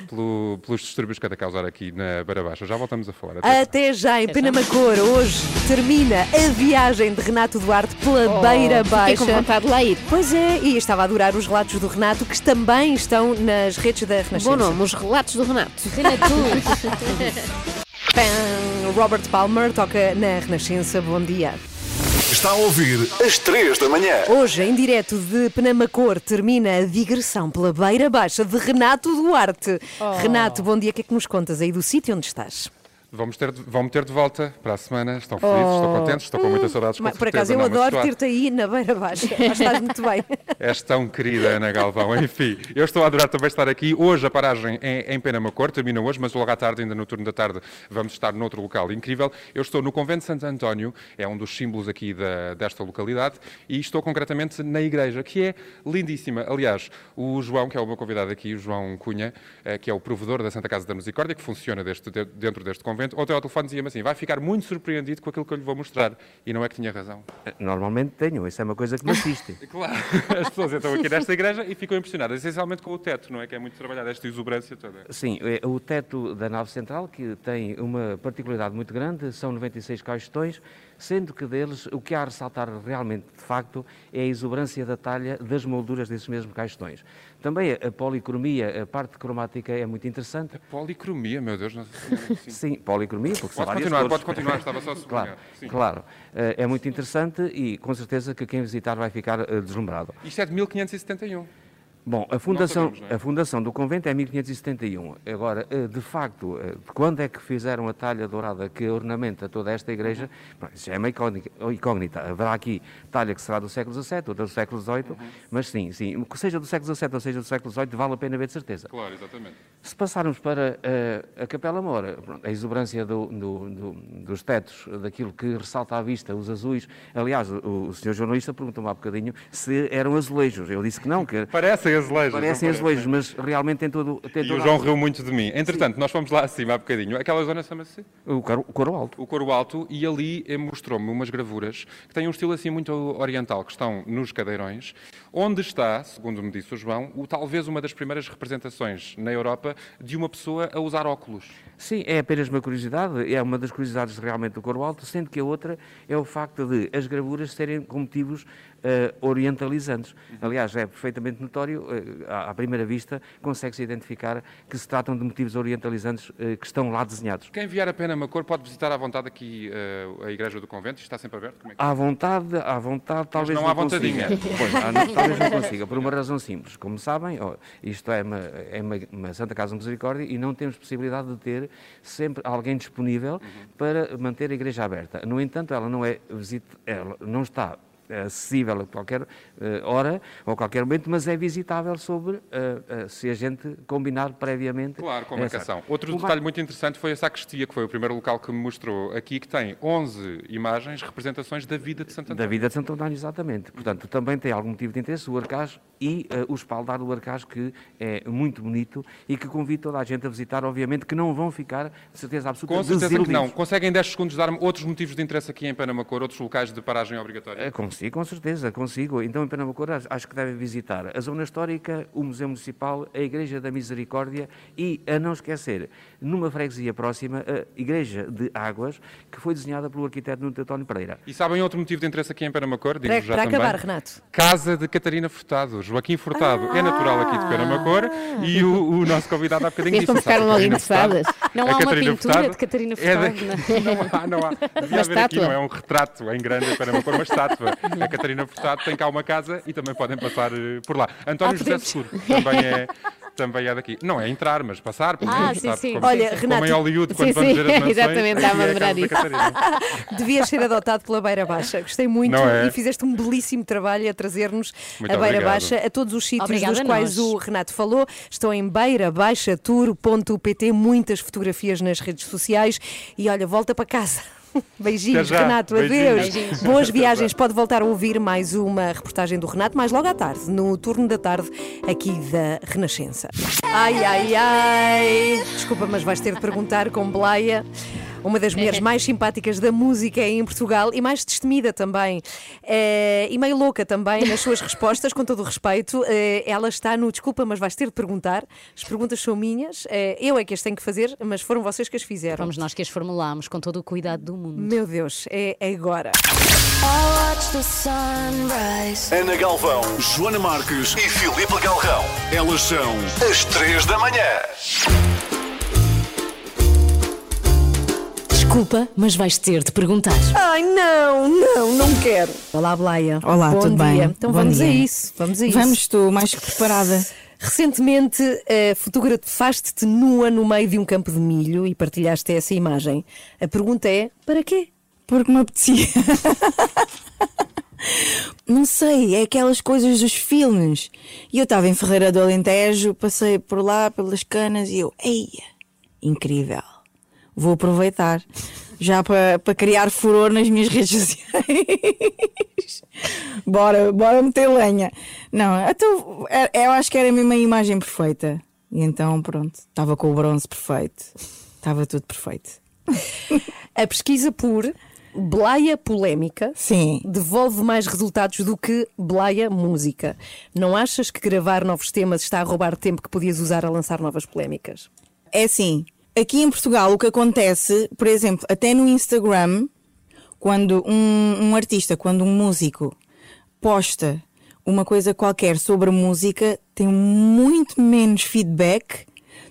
pelo- pelos distúrbios que anda a causar aqui na Beira Baixa. Já voltamos a falar. Até Até já em Penamacor. Hoje termina a viagem de Renato Duarte pela Oh, Beira fiquei Baixa. com vontade de lá ir. Pois é, e estava a adorar os relatos do Renato, que também estão nas redes da Renascença. Bom nome, os relatos do Renato. Pam, Robert Palmer toca na Renascença. Bom dia. Está a ouvir às 3 da manhã. Hoje, em direto de Penamacor, termina a digressão pela Beira Baixa de Renato Duarte. Oh. Renato, bom dia. O que é que nos contas aí do sítio onde estás? Vamos ter, vão-me ter de volta para a semana. Estão felizes, estou contentes, estou com muitas saudades. Mas, com por certeza, acaso, eu mas adoro ter-te aí na beira baixa. Mas estás muito bem. És tão querida, Ana Galvão. Enfim, eu estou a adorar também estar aqui. Hoje a paragem é em Penamacor, termina hoje, mas logo à tarde, ainda no turno da tarde, vamos estar noutro local incrível. Eu estou no Convento de Santo António, é um dos símbolos aqui da- desta localidade, e estou concretamente na igreja, que é lindíssima. Aliás, o João, que é o meu convidado aqui, o João Cunha, eh, que é o provedor da Santa Casa da Misericórdia, que funciona deste- de- dentro deste convento, ontem ao telefone dizia-me assim, vai ficar muito surpreendido com aquilo que eu lhe vou mostrar. E não é que tinha razão. Normalmente tenho, isso é uma coisa que me assiste. Claro, as pessoas entram aqui nesta igreja e ficam impressionadas, essencialmente com o teto, não é? Que é muito trabalhado, esta exuberância toda. Sim, é o teto da nave central, que tem uma particularidade muito grande, são 96 caixões, sendo que deles o que há a ressaltar realmente, de facto, é a exuberância da talha das molduras desses mesmos caixões. Também a policromia, a parte cromática é muito interessante. Policromia, meu Deus, Nossa Senhora. Sim. Sim, policromia, porque são Pode várias continuar, cores. pode continuar, estava só a sublinhar. Claro, Sim. claro. Eh, É muito interessante e com certeza que quem visitar vai ficar eh, deslumbrado. Isto é de 1571. Bom, a fundação, sabemos, é? a fundação do convento é 1571. Agora, eh, de facto, eh, quando é que fizeram a talha dourada que ornamenta toda esta igreja? Uhum. Bom, Isso é uma incógnita-. Haverá aqui talha que será do século XVII, outra do século XVIII, Uhum. mas sim, sim, que seja do século XVII ou seja do século XVIII, vale a pena ver de certeza. Claro, exatamente. Se passarmos para eh, a Capela pronto, a exuberância do- do- do- dos tetos, daquilo que ressalta à vista, os azuis. Aliás, o, o senhor jornalista perguntou-me há bocadinho se eram azulejos. Eu disse que não, que Parecem azulejos. parecem azulejos, mas realmente tem todo. Tem E toda o João riu muito de mim. Entretanto, nós fomos lá acima há bocadinho. Aquela zona chama-se? O coro, o coro alto. O Coro Alto. E ali eh, mostrou-me umas gravuras que têm um estilo assim muito oriental, que estão nos cadeirões, onde está, segundo me disse o João, o, talvez uma das primeiras representações na Europa de uma pessoa a usar óculos. Sim, é apenas uma curiosidade, é uma das curiosidades realmente do coro alto, sendo que a outra é o facto de as gravuras serem com motivos eh, orientalizantes. Aliás, é perfeitamente notório, à, à primeira vista, consegue-se identificar que se tratam de motivos orientalizantes eh, que estão lá desenhados. Quem vier a pena Macor pode visitar à vontade aqui eh, a Igreja do Convento. Está sempre aberto? É. À vontade, à vontade, talvez não não, à vontadinha. Pois, não, talvez não consiga, por uma razão simples. Como sabem, isto é, uma, é uma, Santa Casa de Misericórdia e não temos possibilidade de ter sempre alguém disponível para manter a igreja aberta. No entanto, ela não é visit, ela não está eh, acessível a qualquer eh, hora ou a qualquer momento, mas é visitável sobre eh, eh, se a gente combinar previamente. Claro, com essa- marcação. Outro Uma- detalhe muito interessante foi a sacristia, que foi o primeiro local que me mostrou aqui, que tem 11 imagens, representações da vida de Santo Da António. vida de Santo António, exatamente. Portanto, também tem algum motivo de interesse o arcaz e o espaldar do arcaz, que é muito bonito e que convido toda a gente a visitar, obviamente, que não vão ficar, de certeza absoluta, Com certeza que não. Conseguem 10 segundos dar-me outros motivos de interesse aqui em Penamacor, outros locais de paragem obrigatória? Eh, Consigo, com certeza, consigo. Então, em Pernambuco, acho- acho que devem visitar a Zona Histórica, o Museu Municipal, a Igreja da Misericórdia e, a não esquecer, numa freguesia próxima, a Igreja de Águas, que foi desenhada pelo arquiteto Nuno António Pereira. E sabem outro motivo de interesse aqui em Penamacor? Digo Para, já para também. acabar, Renato. Casa de Catarina Furtado. Joaquim Furtado é natural aqui de Penamacor e o, o nosso convidado há bocadinho disse. ficaram logo Catarina Furtado- interessadas? Não a há uma Catarina pintura Furtado de Catarina é Furtado, Não há, não há. Devia Uma haver aqui, estátua. não é um retrato em grande em Penamacor, uma estátua. A Catarina Furtado tem cá uma casa e também podem passar eh, por lá. António Ah, José. Seguro também é, também é daqui. Não é entrar, mas passar. pelo Ah, sim, sim. Como, Olha, como Renato- em Hollywood, quando Sim, vamos sim, ver as mansões. exatamente, estava a é lembrar disso. Devias ser adotado pela Beira Baixa. Gostei muito Não é? e fizeste um belíssimo trabalho a trazer-nos a Beira obrigado. Baixa a todos os sítios Obrigada dos quais nós. o Renato falou. Estão em beirabaixatour.pt, muitas fotografias nas redes sociais e olha, volta para casa. Beijinhos. Renato, Beijinhos. adeus. Beijinhos. Boas viagens. Pode voltar a ouvir mais uma reportagem do Renato, mais logo à tarde, no turno da tarde, aqui da Renascença. Ai, ai, ai. Desculpa, mas vais ter de perguntar com Blaia. Uma das mulheres mais simpáticas da música em Portugal e mais destemida também. Eh, e meio louca também nas suas respostas, com todo o respeito. Eh, ela está no Desculpa, mas vais ter de perguntar. As perguntas são minhas. Eh, eu é que as tenho que fazer, mas foram vocês que as fizeram. Fomos nós que as formulámos com todo o cuidado do mundo. Meu Deus, é agora. Ana Galvão, Joana Marques e Filipe Galrão. Elas são as três da manhã. Desculpa, mas vais ter de perguntar. Ai, não, não, não quero. Olá, Blaia. Olá, Bom tudo dia. bem? Então Bom vamos a dia. isso. Vamos a isso. Vamos, estou mais que preparada. Recentemente eh, fotografaste-te nua no meio de um campo de milho e partilhaste essa imagem. A pergunta é: para quê? Porque me apetecia. Não sei, é aquelas coisas dos filmes. E eu estava em Ferreira do Alentejo, passei por lá pelas canas e eu, eia, incrível, vou aproveitar. Já para para criar furor nas minhas redes sociais. bora, bora meter lenha. Não, então, é- eu acho que era mesmo a imagem perfeita. E então, pronto, estava com o bronze perfeito. Estava tudo perfeito. A pesquisa por Blaia Polémica Sim. devolve mais resultados do que Blaia Música. Não achas que gravar novos temas está a roubar tempo que podias usar a lançar novas polémicas? É assim, aqui em Portugal o que acontece, por exemplo, até no Instagram, quando um, um artista, quando um músico posta uma coisa qualquer sobre música, tem muito menos feedback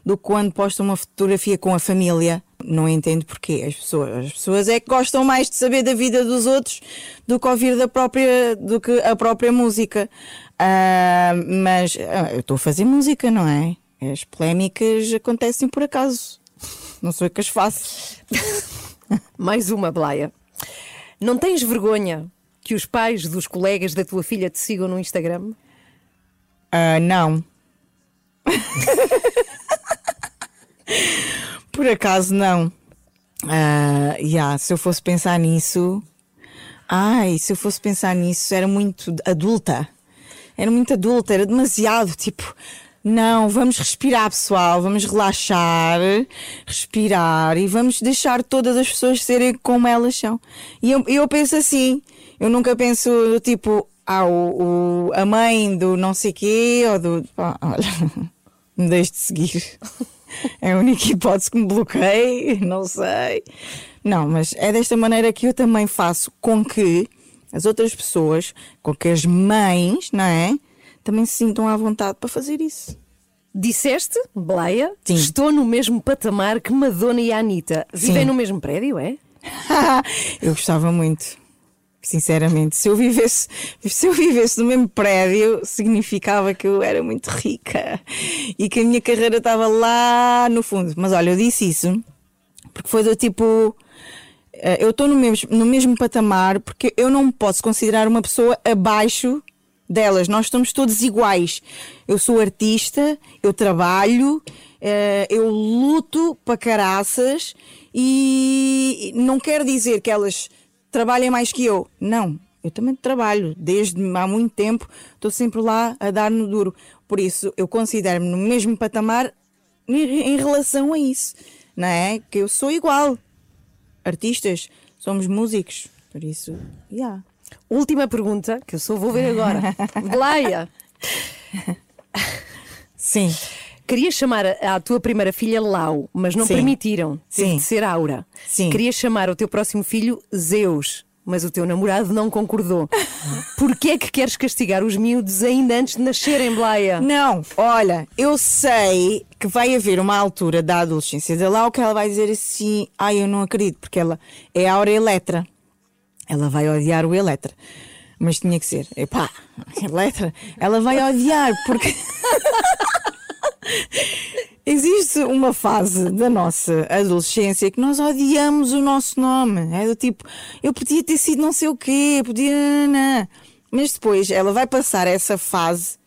do que quando posta uma fotografia com a família. Não entendo porquê. As pessoas, as pessoas é que gostam mais de saber da vida dos outros do que ouvir da própria, do que a própria música. Ah, mas ah, eu estou a fazer música, não é? As polémicas acontecem por acaso. Não sou eu que as faço. Mais uma, Blaia. Não tens vergonha que os pais dos colegas da tua filha te sigam no Instagram? Ah, não. Por acaso não. Ah, yeah, se eu fosse pensar nisso. Ai, se eu fosse pensar nisso, era muito adulta. Era muito adulta, era demasiado tipo. Não, vamos respirar, pessoal, vamos relaxar, respirar e vamos deixar todas as pessoas serem como elas são. E eu, eu penso assim, eu nunca penso tipo, ah, o, o- a mãe do não sei quê ou do. Ah, olha, me deixe de seguir. É a única hipótese que me bloqueie, não sei. Não, mas é desta maneira que eu também faço com que as outras pessoas, com que as mães, não é? Também se sintam à vontade para fazer isso. Disseste, Blaia, estou no mesmo patamar que Madonna e a Anitta. Vivem Sim. no mesmo prédio, é? eu gostava muito. Sinceramente, se eu vivesse, se eu vivesse no mesmo prédio, significava que eu era muito rica e que a minha carreira estava lá no fundo. Mas olha, eu disse isso porque foi do tipo, eh, eu estou no mesmo, no mesmo patamar porque eu não me posso considerar uma pessoa abaixo delas. Nós estamos todos iguais. Eu sou artista, eu trabalho, eh, eu luto para caraças e não quer dizer que elas trabalhem mais que eu. Não. Eu também trabalho, desde há muito tempo, estou sempre lá a dar no duro. Por isso, eu considero-me no mesmo patamar em em relação a isso, não é? Que eu sou igual. Artistas, somos músicos, por isso, yeah. Última pergunta, que eu só vou ver agora. Blaia. Sim. Querias chamar a, tua primeira filha Lau, mas não Sim. permitiram. Teve Sim. de ser Aura. Sim. Querias chamar o teu próximo filho Zeus, mas o teu namorado não concordou. Porquê é que queres castigar os miúdos ainda antes de nascerem, Blaia? Não, olha, eu sei que vai haver uma altura da adolescência da Lau que ela vai dizer assim: ai, eu não acredito, porque ela é Aura Eletra. Ela vai odiar o Eletra. Mas tinha que ser. Epá, Eletra, ela vai odiar, porque. Existe uma fase da nossa adolescência que nós odiamos o nosso nome. É do tipo, eu podia ter sido não sei o quê, podia. Não. Mas depois ela vai passar essa fase.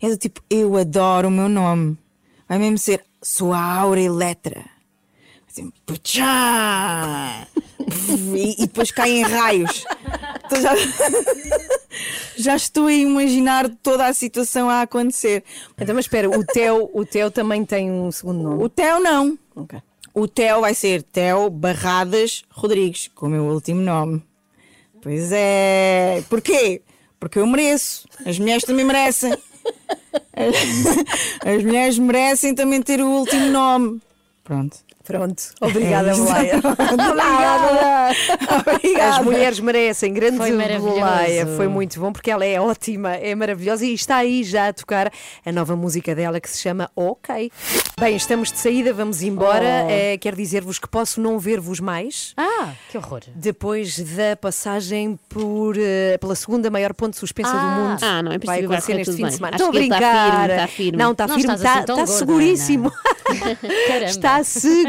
É do tipo, eu adoro o meu nome. Vai mesmo ser, sou a Aura Eletra. Assim, puxá! E, e depois caem raios. Então já, já estou a imaginar toda a situação a acontecer. Então, mas espera, o Theo, o Theo também tem um segundo nome? O Theo não. Ok. O Theo vai ser Theo Barradas Rodrigues, com o meu último nome. Pois é. Porquê? Porque eu mereço. As mulheres também merecem. As mulheres merecem também ter o último nome. Pronto. Pronto. Obrigada, É isso. Boleia. Obrigada. As mulheres merecem. Grande Foi. Boleia. Foi muito bom porque ela é ótima, é maravilhosa e está aí já a tocar a nova música dela que se chama Ok. Bem, estamos de saída, vamos embora. Oh. Eh, quero dizer-vos que posso não ver-vos mais. Ah, que horror. Depois da passagem por, eh, pela segunda maior ponte suspensa do Ah. mundo. Ah, não, é possível, vai acontecer neste fim bem. de semana. Estou a que ele está brincar. firme, está firme. Não, está Não firme, estás está, assim está gorda, seguríssimo. Está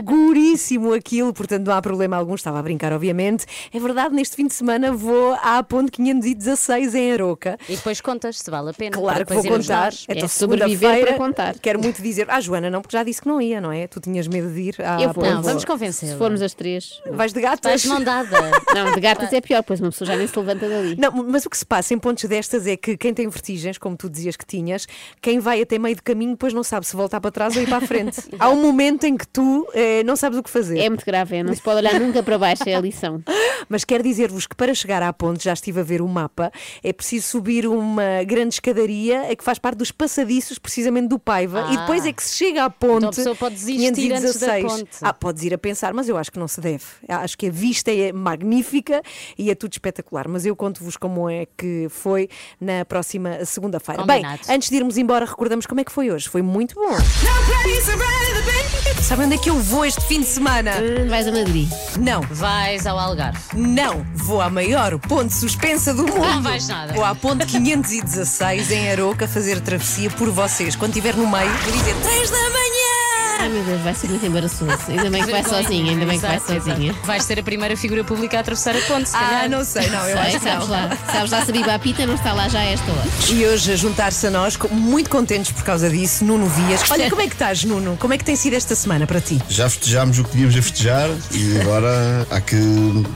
seguríssimo aquilo, portanto não há problema algum. Estava a brincar, obviamente. É verdade, neste fim de semana vou à ponte 516 em Aroca. E depois contas se vale a pena. Claro que vou contar. nós. Então, É sobreviver para contar. Quero muito dizer. Ah, Joana, não, porque já disse que não ia, não é? Tu tinhas medo de ir à Eu vou, ponte. Não, vamos Se convencê-la. formos as três. Vais de gatas? Vais de mão dada. Não, de gatas é pior, pois uma pessoa já nem se levanta dali. Não, mas o que se passa em pontos destas é que quem tem vertigens, como tu dizias que tinhas, quem vai até meio do caminho depois não sabe se voltar para trás ou ir para a frente. Há um momento em que tu eh, não sabes o que fazer. É muito grave, é, não se pode olhar nunca para baixo, é a lição. Mas quero dizer-vos que para chegar à ponte, já estive a ver o mapa, é preciso subir uma grande escadaria é que faz parte dos passadiços, precisamente do Paiva, e Ah. depois é que se chega à ponte. Então a pessoa pode desistir antes da 516. ponte. Ah, podes ir a pensar, mas eu acho que não se deve. Acho que a vista é magnífica e é tudo espetacular. Mas eu conto-vos como é que foi na próxima segunda-feira. Bem, antes de irmos embora, recordamos como é que foi hoje. Foi muito bom. Sabem onde é que eu vou este fim de semana? Vais a Madrid. Não. Vais ao Algarve. Não, vou à maior ponte suspensa do mundo. Não vais nada. Vou à ponte 516 em Aroca fazer travessia por vocês. Quando estiver no meio, vou dizer 3 da manhã. Ai meu Deus, vai ser muito embaraçoso. Ainda bem que vai Vergonha. sozinha, ainda bem que vai Exato, exato. sozinha. Vais ser a primeira figura pública a atravessar a ponte, se Ah, calhar. não sei, não, eu Sei, acho que sabes não. lá, sabes lá se a Biba Pita não está lá já a esta hora. E hoje a juntar-se a nós, muito contentes por causa disso, Nuno Vias. Olha, como é que estás, Nuno? Como é que tem sido esta semana para ti? Já festejámos o que tínhamos a festejar e agora há que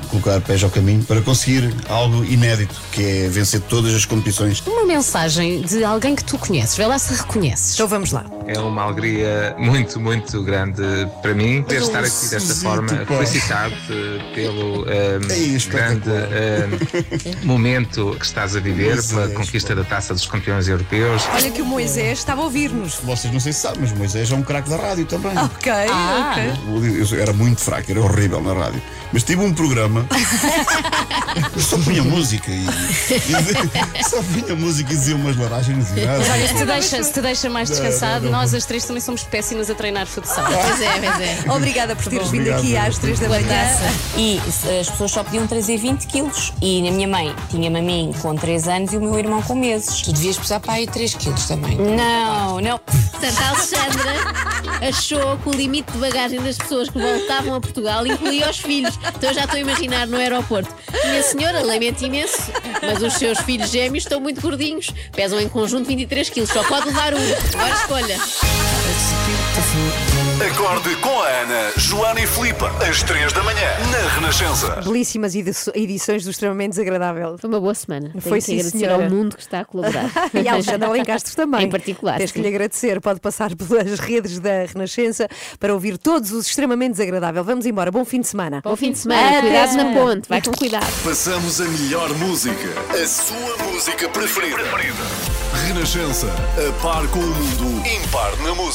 colocar pés ao caminho para conseguir algo inédito, que é vencer todas as competições. Uma mensagem de alguém que tu conheces. Vê lá se reconheces. Então vamos lá. É uma alegria muito, muito grande para mim poder estar aqui desta forma. Felicitar-te pelo ehm, grande ehm, momento que estás a viver, pela conquista da taça dos campeões europeus. Olha que o Moisés estava a ouvir-nos. Vocês não sei se sabem, mas Moisés é um craque da rádio também. Ok, Ah. ok. Eu era muito fraco, era horrível na rádio. Mas tive um programa. eu só punha música e, e só punha música e dizia umas laragens. e nada. Mas olha, se te deixa, se te deixa mais Não, descansado, não, não. Nós as três também somos péssimas a treinar futsal. Pois é, pois é. Obrigada por teres vindo Obrigado. aqui às 3 da manhã. E as pessoas só podiam trazer 20 quilos. E a minha mãe tinha-me a mim com 3 anos e o meu irmão com meses. Tu devias pesar para aí 3 quilos também. Não, não. Portanto, a Alexandra achou que o limite de bagagem das pessoas que voltavam a Portugal incluía os filhos. Então eu já estou a imaginar no aeroporto. Minha senhora, lamento imenso, mas os seus filhos gêmeos estão muito gordinhos. Pesam em conjunto 23 quilos. Só pode levar um. Agora escolha. Acorde com a Ana, Joana e Filipe, às 3 da manhã, na Renascença. Belíssimas edições do Extremamente Desagradável. Foi uma boa semana. Foi Tenho que sim, agradecer senhora. ao mundo que está a colaborar. E a Alexandra Lencastre também. Em particular. Tens que sim. lhe agradecer. Pode passar pelas redes da Renascença para ouvir todos os extremamente desagradável. Vamos embora. Bom fim de semana. Bom fim de semana. Cuidado na ponte. Vai com cuidado. Passamos a melhor música, a sua música preferida. Renascença, a par com o mundo, impar na música.